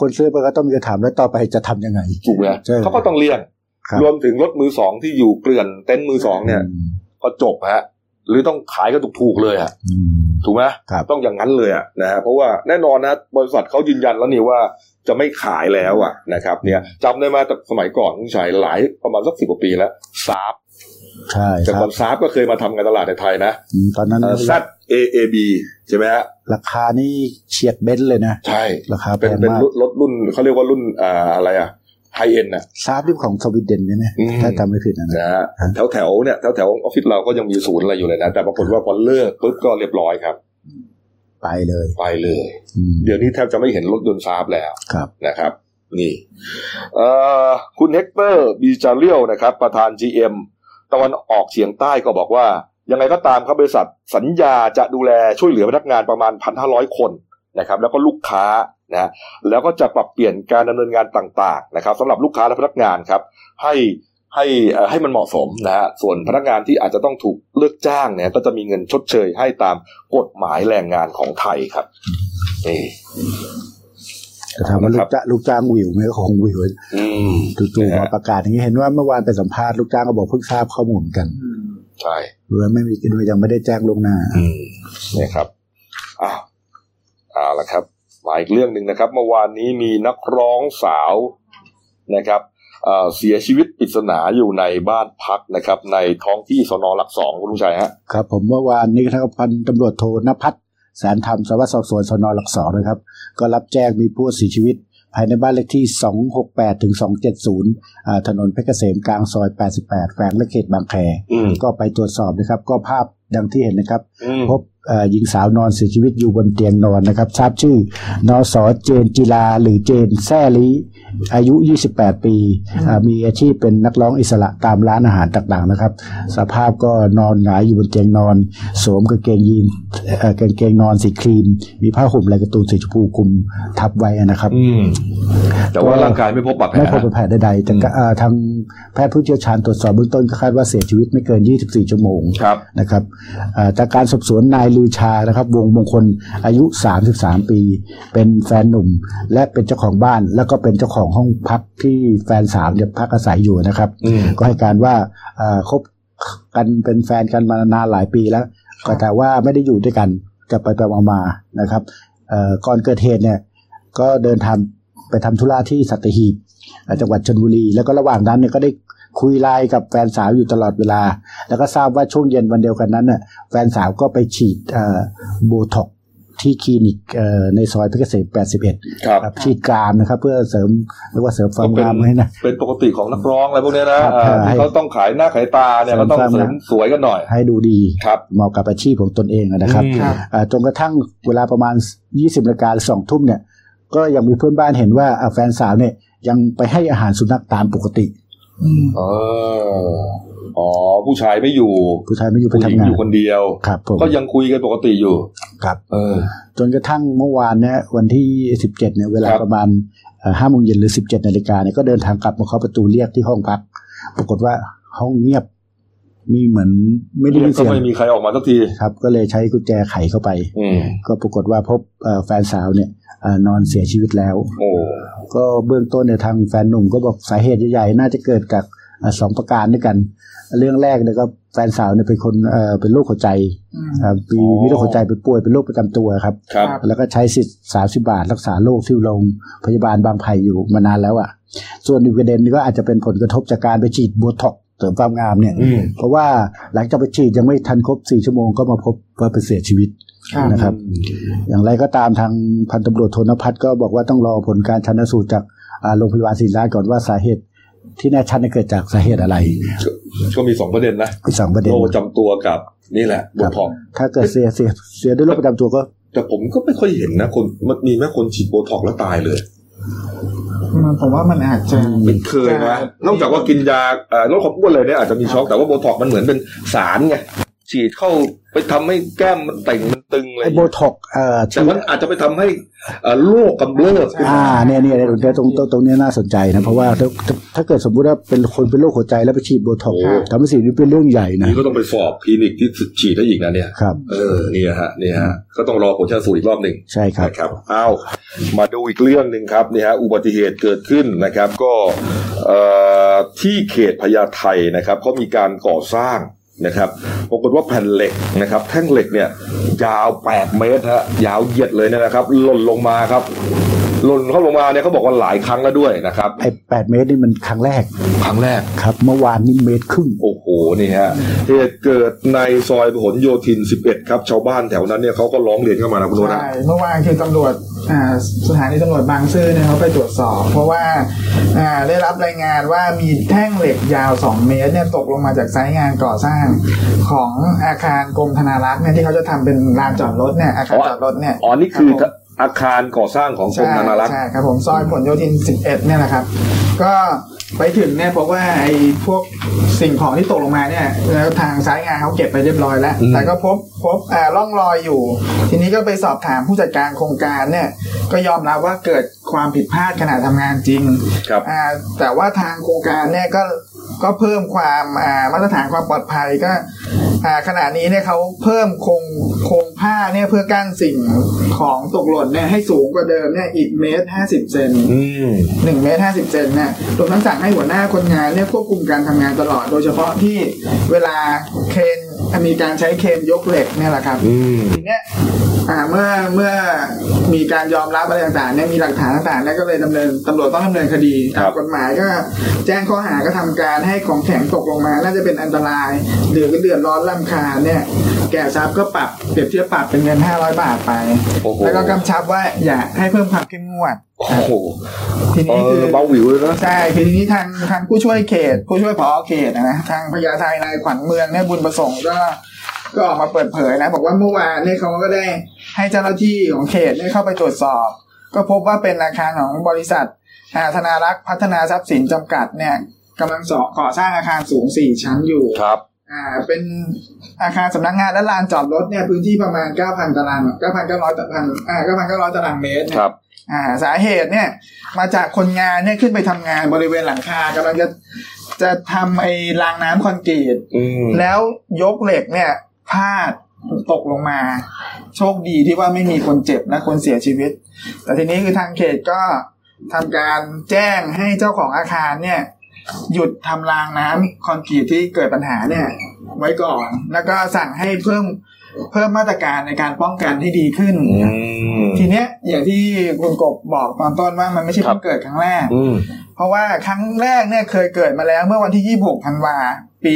คนซื้อไปก็ต้องมีคำถามแล้วต่อไปจะทำยังไงถูกไหมใช่เขาก็ต้องเลี่ยงค รับรวมถึงรถมือสองที่อยู่เกลื่อนเต็นท์มือสองเนี่ยอืมก็จบฮะหรือต้องขายกันถูกๆเลยอะอืมถูกไหมครับต้องอย่างนั้นเลยอะนะฮะเพราะว่าแน่นอนนะบริษัทเขายืนยันแล้วนี่ว่าจะไม่ขายแล้วอะนะครับ เนี่ยจำได้ไหมาแต่สมัยก่อนคุณชายหลายประมาณสักสิบกว่าปีแล้วซาบใช่ครับแต่ก่อนซาบก็เคยมาทำการตลาดในไทยนะอืมตอนนั้น S A A B ใช่ไหมฮะราคานี่เฉียดเบนซ์เลยนะ ใช่ราคาแพเป็นเป็นมากรถรุ่นเขาเรียกว่ารุ่นอ่าอะไรอะ high-end น่ะซาบที่ของสวีเดนใช่ไหมอืมถ้าจำไม่ผิดนะนะนะฮะฮะแถวแถวๆเนี่ยแถวแถวๆออฟฟิศเราก็ยังมีศูนย์อะไรอยู่เลยนะ แต่ปรากฏว่าพอเลิกปุ๊บก็เรียบร้อยครับ ไปเลย ไปเลยอืมเดี๋ยวนี้แทบจะไม่เห็นรถยนต์ซาบแล้วครับนะครับ นี่เอ่อคุณเฮกเตอร์บีจาเรียลนะครับ ประธาน GM ตะวันออกเฉียงใต้ก็บอกว่า ยังไงก็ตามครับบริษัทสัญญาจะดูแลช่วยเหลือพนักงานประมาณ1,500คน นะครับแล้วก็ลูกค้านะแล้วก็จะปรับเปลี่ยนการดำเนินงานต่างๆนะครับสำหรับลูกค้าและพนักงานครับให้ให้เอ่อให้มันเหมาะสมนะฮะส่วนพนักงานที่อาจจะต้องถูกเลิกจ้างเนี่ยก็จะมีเงินชดเชยให้ตามกฎหมายแรงงานของไทยครับนี่แต่ถามว่าลูกจ้างลูกจ้างวิวไหมก็คงวิวอืมจู่ๆมาประกาศอย่างนี้เห็นว่าเมื่อวานไปสัมภาษณ์ลูกจ้างก็บอกเพิ่งทราบข้อมูลเหมือนกันใช่หรือว่าไม่มีโดยยังไม่ได้แจ้งล่วงหน้าอืมเนี่ยครับอ้าว เอาละครับมาอีกเรื่องหนึ่งนะครับ เมื่อวานนี้มีนักร้องสาวนะครับเอ่อเสียชีวิตปริศนาอยู่ในบ้านพักนะครับ ในท้องที่สนหลักสองคุณลุงชัยฮะครับ ผมเมื่อวานนี้ทางพันตำรวจโทนภัทรแสนธรรมสารวัสดิ์สอบสวนสนหลักสองนะครับ ก็รับแจ้งมีผู้เสียชีวิต ภายในบ้านเลขที่ 268ถึง270อ่าถนนเพชรเกษมกลางซอย 88 แฝงและเขตบางแคอืมก็ไปตรวจสอบนะครับ ก็ภาพดังที่เห็นนะครับอืมพบเอ่อ หญิงสาวนอนเสียชีวิตอยู่บนเตียงนอนนะครับ ทราบชื่อนสเจนจิลาหรือเจนแซ่ลีอายุ 28 ปีอ่ามีอาชีพเป็นนักร้องอิสระตามร้านอาหารต่างๆนะครับ สภาพก็นอนหงายอยู่บนเตียงนอน สวมกางเกงยีนเอ่อกางเกงนอนสีครีม มีผ้าห่มลายการ์ตูนสีชมพูคลุมทับไว้นะครับอืมแต่ว่าร่างกายไม่พบบาดแผลไม่พบเป็นแผลใดๆแต่ก็เอ่อทางแพทย์ผู้เชี่ยวชาญตรวจสอบเบื้องต้นก็คาดว่าเสียชีวิตไม่เกิน 24 ชั่วโมงครับนะครับเอ่อจากการสอบสวนนายลือชานะครับ วงมงคลอายุ 33 ปี เป็นแฟนหนุ่ม และเป็นเจ้าของบ้าน แล้วก็เป็นเจ้าของห้องพักที่แฟนสาวเนี่ยพักอาศัยอยู่นะครับอืมก็ให้การว่าเอ่อคบกันเป็นแฟนกันมานานหลายปีแล้ว ก็แต่ว่าไม่ได้อยู่ด้วยกันจะไปไปมามาๆนะครับเอ่อก่อนเกิดเหตุเนี่ยก็เดินทางไปทำธุระที่สัตหีบเอ่อจังหวัดชลบุรี แล้วก็ระหว่างนั้นเนี่ยก็ได้ คุยไลน์กับแฟนสาวอยู่ตลอดเวลา แล้วก็ทราบว่าช่วงเย็นวันเดียวกันนั้นน่ะแฟนสาวก็ไปฉีดเอ่อโบท็อกซ์ที่คลินิกเอ่อในซอยเพชรเกษม81ครับครับฉีดกรามนะครับ เพื่อเสริมเรียกว่าเสริมความก็เป็นงามให้นะ เป็นปกติของนักร้องอะไรพวกเนี้ยนะครับอ่าให้ที่เขาต้องขายหน้าขายตาเนี่ยเสริก็มต้องความเสริมสวยกันหน่อย ให้ดูดีครับเหมาะกับอาชีพของตนเองนะครับอืมครับอ่าจนกระทั่งเวลาประมาณ 20นาฬิกาสองทุ่มเนี่ย ก็ยังมีเพื่อนบ้านเห็นว่าอ่าแฟนสาวเนี่ยยังไปให้อาหารสุนัขตามปกติ เอออ๋อ ผู้ชายไม่อยู่ ผู้ชายไม่อยู่ไปผู้หญิงทำงาอนยู่คนเดียวครับผมก็ยังคุยกันปกติอยู่ ครับ เออ จนกระทั่งเมื่อวานเนี่ยวันที่17เนี่ยเวลาครับประมาณห้าโมงเย็นหรือ17นาฬิกาเนี่ยก็เดินทางกลับมาเคาะประตูเรียกที่ห้องพัก ปรากฏว่าห้องเงียบ มีเหมือนไม่ได้ยินก็เสียงไม่มีใครออกมาสักทีครับ ก็เลยใช้กุญแจไขเข้าไปอืมก็ปรากฏว่าพบเอ่อแฟนสาวเนี่ยเอ่อนอนเสียชีวิตแล้วโอ้ ก็เบื้องต้นเนี่ยทางแฟนหนุ่มก็บอกสาเหตุใหญ่ๆน่าจะเกิดจากเอ่อสองประการด้วยกัน เรื่องแรกเนี่ยก็แฟนสาวเนี่ยเป็นคนเอ่อเป็นโรคหัวใจครับมีมีโรคหัวใจเป็นป่วยเป็นโรคประจำตัวครับครับครับ แล้วก็ใช้สิทธิ์สามสิบบาท รักษาโรคที่โรงพยาบาลบางไผ่อยู่มานานแล้วอะ ส่วนอีกประเด็นก็อาจจะเป็นผลกระทบจากการไปฉีดโบท็อกซ์เสริมความงามเนี่ยอืมเพราะว่าหลังจากไปฉีดยังไม่ทันครบสี่ชั่วโมงก็มาพบว่าเป็นเสียชีวิตครับ นะครับ อย่างไรก็ตามทางพันตำรวจโทนพัฒน์ก็บอกว่าต้องรอผลการชันสูตรจากอ่าโรงพยาบาลศิริราชก่อนว่าสาเหตุที่แน่ชัดเนี่ยเกิดจากสาเหตุอะไร ก็มีสองประเด็นนะอีกสองประเด็นโรคประจำตัวกับนี่แหละโบท็อกซ์ครับถ้าเกิดเสียเสียเสียด้วยโรคประจำตัวก็ แต่ผมก็ไม่ค่อยเห็นนะคนมันมีแม่คนฉีดโบท็อกซ์แล้วตายเลยมันผมว่ามันอาจจะไม่เคยนะนอกจากว่ากินยาเอ่อลดความอ้วนเลยเนี่ยอาจจะมีช็อกแต่ว่าโบท็อกซ์มันเหมือนเป็นสารไง ฉีดเข้าไปทำให้แก้มมันเต่งมันตึงอะไรไอโบท็อกซ์เอ่อแต่ที่มันอาจจะไปทำให้เอ่อโรคกำเริบขึ้นอ่ามาเนี่ยเนี่ยตรงตรงตรงตรงเนี้ยน่าสนใจนะ เพราะว่าถ้าถ้าถ้าเกิดสมมุติว่าเป็นคนเป็นโรคหัวใจแล้วไปฉีดโบท็อกซ์โอ้ทำให้สิ่งนี้เป็นเรื่องใหญ่นะนี่ก็ต้องไปสอบคลินิกที่ฉีดได้อีกนะเนี่ยครับเออเนี่ยฮะเนี่ยฮะก็ต้องรอผลชันสูตรอีกรอบหนึ่งใช่ครับนะครับเอามาดูอีกเรื่องหนึ่งครับเนี่ยฮะอุบัติเหตุเกิดขึ้นนะครับ ก็เอ่อที่เขตพญาไทนะครับเขามีการก่อสร้าง นะครับปรากฏว่าแผ่นเหล็กนะครับ แท่งเหล็กเนี่ยยาว 8 เมตรฮะยาวเหยียดเลยนะครับ หล่นลงมาครับ หล่นเข้าลงมาเนี่ยเขาบอกว่าหลายครั้งแล้วด้วยนะครับไอ้แปดเมตรนี่มันครั้งแรก ครั้งแรกครับ เมื่อวานนี่เมตรครึ่งโอ้โหนี่ฮะเหตุเกิดในซอยพหลโยธิน 11 ครับชาวบ้านแถวนั้นเนี่ยเขาก็ร้องเรียนเข้ามานะคุณโนตนะใช่เมื่อวานคือตำรวจอ่าสถานีตำรวจบางซื่อเนี่ยเขาไปตรวจสอบ เพราะว่าอ่าได้รับรายงานว่ามีแท่งเหล็กยาว 2 เมตรเนี่ยตกลงมาจากไซต์งานก่อสร้างของอาคารกรมธนารักษ์เนี่ยที่เขาจะทำเป็นลานจอดรถเนี่ยอาคารจอดรถเนี่ยอ๋อนี่คือครับผม อาคารก่อสร้างของกรมธนารักษ์ใช่ครับผมซอยผลโยธิน 11 เนี่ยนะครับ ก็ไปถึงเนี่ยพบว่าไอ้พวกสิ่งของที่ตกลงมาเนี่ยแล้วทางสายงานเขาเก็บไปเรียบร้อยแล้วอืมแต่ก็พบพบอ่าร่องรอยอยู่ ทีนี้ก็ไปสอบถามผู้จัดการโครงการเนี่ยก็ยอมรับว่าเกิดความผิดพลาดขณะทำงานจริงครับอ่าแต่ว่าทางโครงการเนี่ยก็ ก็เพิ่มความอ่ามาตรฐานความปลอดภัยก็อ่าขณะนี้เนี่ยเขาเพิ่มโครงโครงผ้าเนี่ยเพื่อกั้นสิ่งของตกหล่นเนี่ยให้สูงกว่าเดิมเนี่ยอีกเมตรห้าสิบเซนอืมหนึ่งเมตรห้าสิบเซนเนี่ยรวมทั้งสั่งให้หัวหน้าคนงานเนี่ยควบคุมการทำงานตลอด โดยเฉพาะที่เวลาเคนมีการใช้เคนยกเหล็กเนี่ยแหละครับอืมทีเนี้ย อ่าเมื่อเมื่อมีการยอมรับอะไรต่างๆเนี่ยมีหลักฐานต่างๆเนี่ยก็เลยดำเนินตำรวจต้องดำเนินคดีตามกฎหมายก็แจ้งข้อหากระทำการให้ของแข็งตกลงมา น่าจะเป็นอันตราย หรือเดือดร้อนลำคาญเนี่ยแก่ทรัพย์ก็ปรับเปรียบเทียบปรับเป็นเงิน 500 บาทไป โอ้โห แล้วก็กำชับว่าอย่าให้เพิ่มความเข้มงวด โอ้โหทีเอนี้คือ อเบาหวิวเลยนะ ใช่คือทีนี้ทางทางผู้ช่วยเขต ผู้ช่วยผอเขตนะทางพญาไทนายขวัญเมืองเนี่ยบุญประสงค์ก็ก็ออกมาเปิดเผยนะ บอกว่าเมื่อวานเนี่ยเขาก็ได้ ให้เจ้าหน้าที่ของเขตเนี่ยเข้าไปตรวจสอบ ก็พบว่าเป็นอาคารของบริษัทอาธนารักษ์พัฒนาทรัพย์สินจำกัดเนี่ยกำลังสอก่อสร้างอาคารสูงสี่ชั้นอยู่ครับอ่าเป็นอาคารสำนักงานและลานจอดรถเนี่ยพื้นที่ประมาณ 9,000 ตาราง9,900ตารางอ่า9,900ตารางเมตรเนี่ยครับอ่าสาเหตุเนี่ยมาจากคนงานเนี่ยขึ้นไปทำงานบริเวณหลังคากำลังจะจะทำไอ้รางน้ำคอนกรีตอืมแล้วยกเหล็กเนี่ยพลาดตกลงมา โชคดีที่ว่าไม่มีคนเจ็บและคนเสียชีวิต แต่ทีนี้คือทางเขตก็ทำการแจ้งให้เจ้าของอาคารเนี่ย หยุดทำรางน้ำคอนกรีตที่เกิดปัญหาเนี่ย ไว้ก่อน แล้วก็สั่งให้เพิ่มเพิ่มมาตรการในการป้องกันที่ดีขึ้นอืมทีเนี้ยอย่างที่คุณกบบอกตอนต้นว่ามันไม่ใช่ครับเพิ่งเกิดครั้งแรกอืมเพราะว่าครั้งแรกเนี่ยเคยเกิดมาแล้วเมื่อวันที่ 26ธันวาปี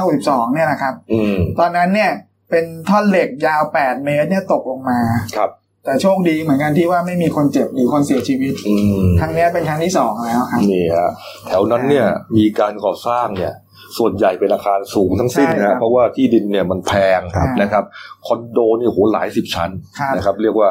2562 เนี่ยนะครับอืมตอนนั้นเนี่ย เป็นท่อนเหล็กยาว8เมตรเนี่ยตกลงมาครับ แต่โชคดีเหมือนกันที่ว่าไม่มีคนเจ็บหรือคนเสียชีวิตอืมครั้งเนี้ยเป็นครั้งที่สองแล้วครับนี่ฮะแถวนั้นเนี่ยมีการก่อสร้างเนี่ยส่วนใหญ่เป็นอาคารสูงทั้งสิ้นใช่ครันะบเพราะว่าที่ดินเนี่ยมันแพงครับนะครับคอนโดนี่โหหลายสิบชั้นครับนะครับ เรียกว่า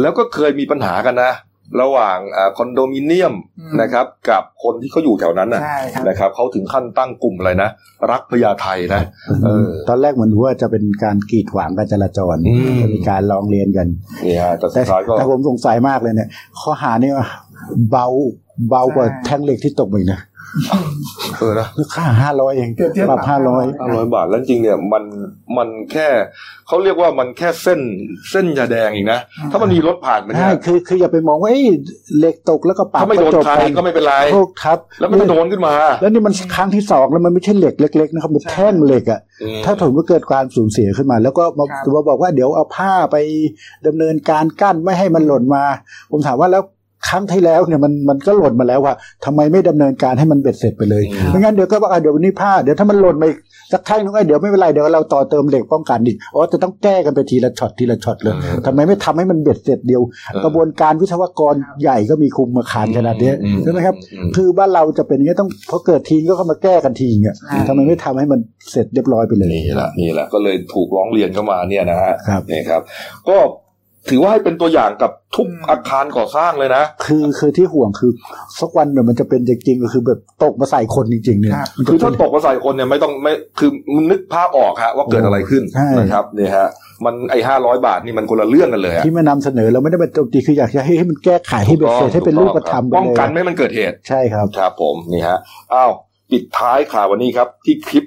แล้วก็เคยมีปัญหากันนะ ระหว่างอ่าคอนโดมิเนียมอืมนะครับ กับคนที่เขาอยู่แถวนั้นน่ะใช่ครับนะครับเขาถึงขั้นตั้งกลุ่มอะไรนะ รักพญาไทนะเออตอนแรกเหมือนว่าจะเป็นการกีดขวางการจราจรอืมจะมีการร้องเรียนกันนี่ฮะแต่สุแต่ดท้ายก็แต่ผมสงสัยมากเลยเนี่ยข้อหาเนี่ยเบา เบากว่าใช่แท่งเหล็กที่ตกไปอีกนะเออนะค่าห้าร้อยเองเปรียบเทียบปรับปรับห้าร้อยห้าร้อยบาท แล้วจริงๆเนี่ยมันมันแค่เขาเรียกว่ามันแค่เส้นเส้นยาแดงเองนะ ถ้ามันมีรถผ่านมันใช่เนี่ยคือคืออย่าไปมองว่าเอ้ยเหล็กตกแล้วก็ปรับถ้าไม่โดนจบใครก็ไม่เป็นไรโทษครับ แล้วมันก็โดนขึ้นมา แล้วนี่มันครั้งที่สองแล้วมันไม่ใช่เหล็กเล็กๆนะครับเป็นแท่งเหล็กอะอืมถ้าถามว่าเกิดความสูญเสียขึ้นมา แล้วก็มาครับมาบอกว่าเดี๋ยวเอาผ้าไปดำเนินการกั้นไม่ให้มันหล่นมา ผมถามว่าแล้ว ครั้งที่แล้วเนี่ยมันมันก็หล่นมาแล้วว่าทำไมไม่ดำเนินการให้มันเบ็ดเสร็จไปเลยอืมไม่งั้นเดี๋ยวก็บอกอะเดี๋ยววันนี้ผ้าเดี๋ยวถ้ามันหล่นมาอีกสักแท่งนึงอะเดี๋ยวไม่เป็นไรเดี๋ยวเราต่อเติมเหล็กป้องกันอีกอ๋อจะต้องแก้กันไปทีละช็อตทีละช็อตเลยทำไมไม่ทำให้มันเบ็ดเสร็จเดียว กระบวนการวิศวกรใหญ่ก็มีคุมมาขานขนาดเนี้ยอืใช่ไหมครับอืมคือบ้านเราจะเป็นอย่างนี้ยต้องพอเกิดทีก็เข้ามาแก้กันทีอย่างเงี้ยใช่ทำไมไม่ทำให้มันเสร็จเรียบร้อยไปเลยนี่แหละนี่แหละก็เลยถูกร้องเรียนเข้ามาเนี่ยนะฮะครับนี่ครับ ก็ ถือว่าให้เป็นตัวอย่างกับทุกอืมอาคารก่อสร้างเลยนะ คือคือที่ห่วงคือสักวันเนี่ยมันจะเป็นจริงๆก็คือแบบตกมาใส่คนจริงๆเนี่ยครับมันจะคือถ้าเป็นตกมาใส่คนเนี่ยไม่ต้องไม่คือมึงนึกภาพออกฮะว่าเกิดอะไรขึ้นใช่นะครับนี่ฮะมันไอ้ห้าร้อยบาทนี่มันคนละเรื่องกันเลยอะที่มานำเสนอเราไม่ได้มาโจมตีคืออยากจะให้ให้มันแก้ไขให้เบ็ดเสร็จให้เป็นรูปธรรมไปป้องเลยกันไม่ให้มันเกิดเหตุใช่ครับครับผมนี่ฮะอ้าวปิดท้ายข่าววันนี้ครับที่คลิป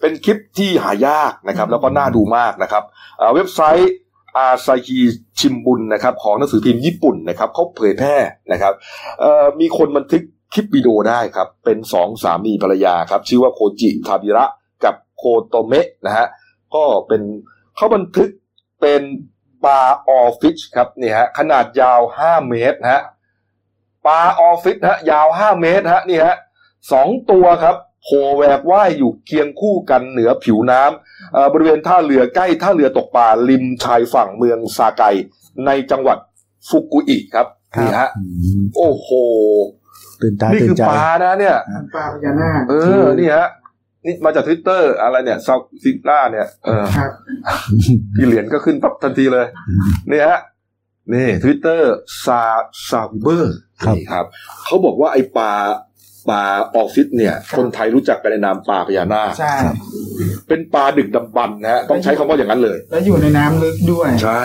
เป็นคลิปที่หายากนะครับ แล้วก็น่าดูมากนะครับอ่าเว็บไซต์ อาไซคีชิมบุนนะครับของหนังสือพิมพ์ญี่ปุ่นนะครับเขาเผยแพร่นะครับมีคนบันทึกคลิปวิดีโอได้ครับเป็นสองสามีภรรยาครับชื่อว่าโคจิทาบิระกับโคโตเมะนะฮะก็เป็นเขาบันทึกเป็นปลาออฟฟิศครับนี่ฮะขนาดยาว5เมตรนะฮะปลาออฟฟิศฮะยาว5เมตรฮะนี่ฮะสองตัวครับ โผล่แหวกว่ายอยู่เคียงคู่กันเหนือผิวน้ำเอ่อบริเวณท่าเรือใกล้ท่าเรือตกปลาริมชายฝั่งเมืองซาไก ในจังหวัดฟุกุอิครับนี่ฮะอืมโอ้โหตื่นตาตื่นใจนี่คือปลานะเนี่ยปลาพญานาคเออนี่ฮะนี่มาจากทวิตเตอร์อะไรเนี่ยซาซิล่าเนี่ยเออครับพี่เหรียญก็ขึ้นปั๊บทันทีเลยนี่ฮะนี่ทวิตเตอร์ซาซาบิเบอร์ครับนี่ครับ เขาบอกว่าไอ้ปลา ปลา oarfish เนี่ย คนไทยรู้จักกันในนามปลาพญานาคใช่เป็นปลาดึกดำบรรพ์นะฮะต้องใช้คำว่าอย่างนั้นเลย แล้วอยู่ในน้ำลึกด้วยใช่ครับ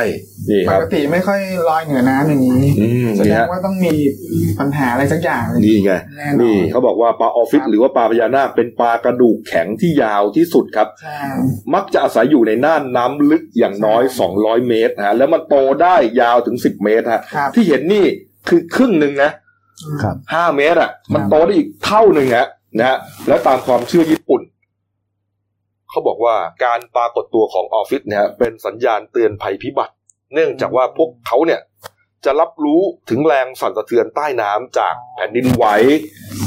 นี่ปกติไม่ค่อยลอยเหนือน้ำอย่างนี้อืมแสดนี่งฮะว่าต้องมีปัญหาอะไรสักอย่างเลยนี่ไงแน่นอนนี่เขาบอกว่าปลาออฟฟิศครับหรือว่าปลาพญานาคเป็นปลากระดูกแข็งที่ยาวที่สุดครับใช่มักจะอาศัยอยู่ในน่านน้ำลึกอย่างน้อย 200 เมตรนะฮะแล้วมันโตได้ยาวถึง 10 เมตรฮะครับที่เห็นนี่คือครึ่งหนึ่งนะครับ ห้าเมตรอะ มันโตได้อีกเท่าหนึ่งฮะนะฮะแล้วตามความเชื่อญี่ปุ่น เขาบอกว่าการปรากฏตัวของออฟฟิศเนี่ยฮะเป็นสัญญาณเตือนภัยพิบัติ เนื่องจากว่าพวกเขาเนี่ยจะรับรู้ถึงแรงสั่นสะเทือนใต้น้ำจากแผ่นดินไหว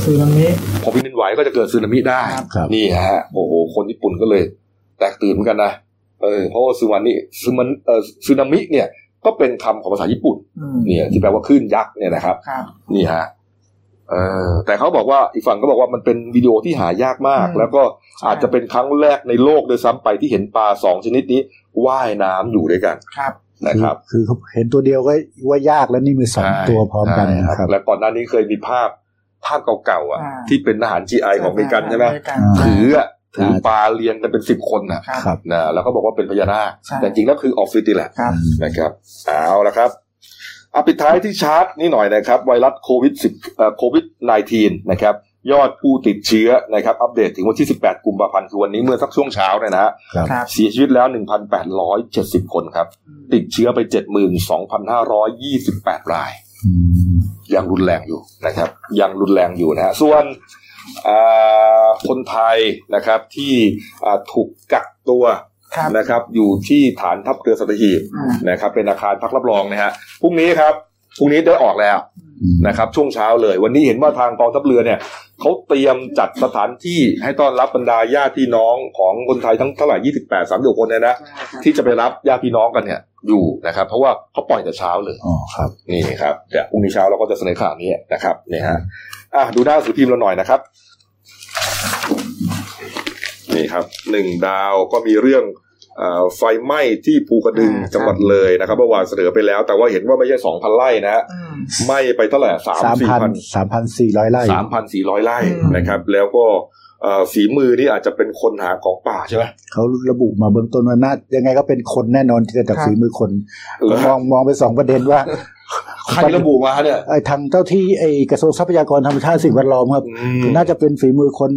คือตรงนี้พอแผ่นดินไหวก็จะเกิดสึนามิได้ครับนี่ฮะ โอ้โห คนญี่ปุ่นก็เลย แตกตื่นเหมือนกันนะ เออ เพราะว่าซึนามิซึมันเอ่อซึนามิเนี่ย ก็เป็นคำของภาษาญี่ปุ่นอืมเนี่ยที่แปลว่าคลื่นยักษ์เนี่ยนะครับครับนี่ฮะเออแต่เขาบอกว่าอีกฝั่งก็บอกว่ามันเป็นวิดีโอที่หายากมากอืมแล้วก็ใช่อาจจะเป็นครั้งแรกในโลกโดวยซ้ำไปที่เห็นปลาสองชนิดนี้ว่ายน้ำอยู่ด้วยกันครับนะครับ คือเขาเห็นตัวเดียวก็ว่ายากแล้วนี่มีสองใช่ตัวพร้อมกันใช่นะครับ และก่อนหน้านี้เคยมีภาพภาพเก่าๆอะอ่าที่เป็นทหาร GI ของอเมริกันใช่ไหมอเริกันอ่าถืออะ ถือปลาเรียงกันเป็นสิบคนน่ะครับครับนะแล้วก็บอกว่าเป็นพญานาคใช่แต่จริงแล้วคือออฟฟิศนี่แหละครับนะครับเอาละครับเอาปิดท้ายที่ชาร์ตนี่หน่อยนะครับ ไวรัสโควิด10เอ่อโควิด -19 นะครับยอดผู้ติดเชื้อนะครับอัปเดตถึงวันที่ 18 กุมภาพันธ์คือวันนี้เมื่อสักช่วงเช้าเนี่ยนะฮะครับครับเสียชีวิตแล้ว 1,870 คนครับ ติดเชื้อไป 72,528 รายอืมยังรุนแรงอยู่นะครับ ยังรุนแรงอยู่นะฮะส่วนอ่า คนไทยนะครับที่อ่าถูกกักตัวครับนะครับ อยู่ที่ฐานทัพเรือสัตหีบอ่านะครับ เป็นอาคารพักรับรองนะฮะพรุ่งนี้ครับพรุ่งนี้ได้ออกแล้วอืมนะครับ ช่วงเช้าเลย วันนี้เห็นว่าทางกองทัพเรือเนี่ยเขาเตรียมจัดสถานที่ให้ต้อนรับบรรดาญาติพี่น้องของคนไทยทั้งเท่าไหร่28 30คนเนี่ยนะที่จะไปรับญาติพี่น้องกันเนี่ยอยู่นะครับ เพราะว่าเขาปล่อยแต่เช้าเลยอ๋อครับ นี่ครับเดี๋ยวพรุ่งนี้เช้าเราก็จะเสนอข่าวนี้นะครับนี่ฮะ อะดูหน้าหนังสือพิมพ์เราหน่อยนะครับ นี่ครับหนึ่งดาวก็มีเรื่องเอ่อไฟไหม้ที่ภูกระดึงอ่าจังหวัดเลยนะครับเมื่อวานเสนอไปแล้ว แต่ว่าเห็นว่าไม่ใช่สองพันไร่นะฮะอืมไหม้ไปเท่าไหร่สามสามสี่พันพันสามพันสี่ร้อยไร่สามพันสี่ร้อยไร่อืมนะครับ แล้วก็เอ่อฝีมือนี่อาจจะเป็นคนหาของป่าใช่ไหมเขาระบุมาเบื้องต้นว่าน่ายังไงก็เป็นคนแน่นอนที่เกิดจากครับฝีมือคนเหรอมองมองไปสองประเด็นว่า ใครระบุมาเนี่ยไอ้ทางเจ้าที่ไอ้กระทรวงทรัพยากรธรรมชาติสิ่งแวดล้อมครับอืมน่าจะเป็นฝีมือคน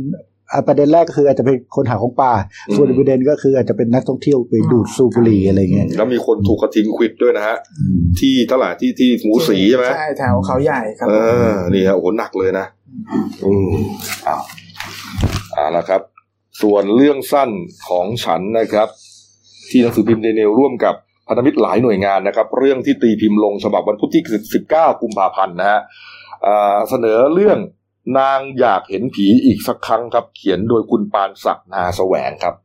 อะประเด็นแรกก็คืออาจจะเป็นคนหาของป่าอืมส่วนอีกประเด็นก็คืออาจจะเป็นนักท่องเที่ยวไปดูดสูบบุหรี่อะไรเงี้ย แล้วมีคนถูกกระทิงควิดด้วยนะฮะอืมที่เท่าไหร่ที่ที่หมูสีใช่ไหมใช่แถวเขาใหญ่ครับเออนี่ฮะโอ้โหหนักเลยนะ อืมอ้าวเอาละครับ ส่วนเรื่องสั้นของฉันนะครับ ที่หนังสือพิมพ์เดนิลร่วมกับ พันธมิตรหลายหน่วยงานนะครับ เรื่องที่ตีพิมพ์ลงฉบับวันพุธที่ 19 กุมภาพันธ์นะฮะเสนอเรื่องนางอยากเห็นผีอีกสักครั้งครับ เขียนโดยคุณปานศักดิ์นาแสวงครับ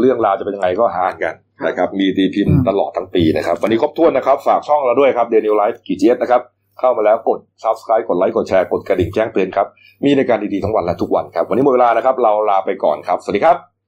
เรื่องราวจะเป็นยังไงก็หากันนะครับ มีตีพิมพ์ตลอดทั้งปีนะครับ วันนี้ครบถ้วนนะครับ ฝากช่องเราด้วยครับเดนิลไลฟ์กีเจสนะครับเข้ามาแล้วกด subscribe กดไลค์กดแชร์กดกระดิ่งแจ้งเตือนครับ มีในการดีๆทั้งวันและทุกวันครับ วันนี้หมดเวลานะครับ เราลาไปก่อนครับ สวัสดีครับ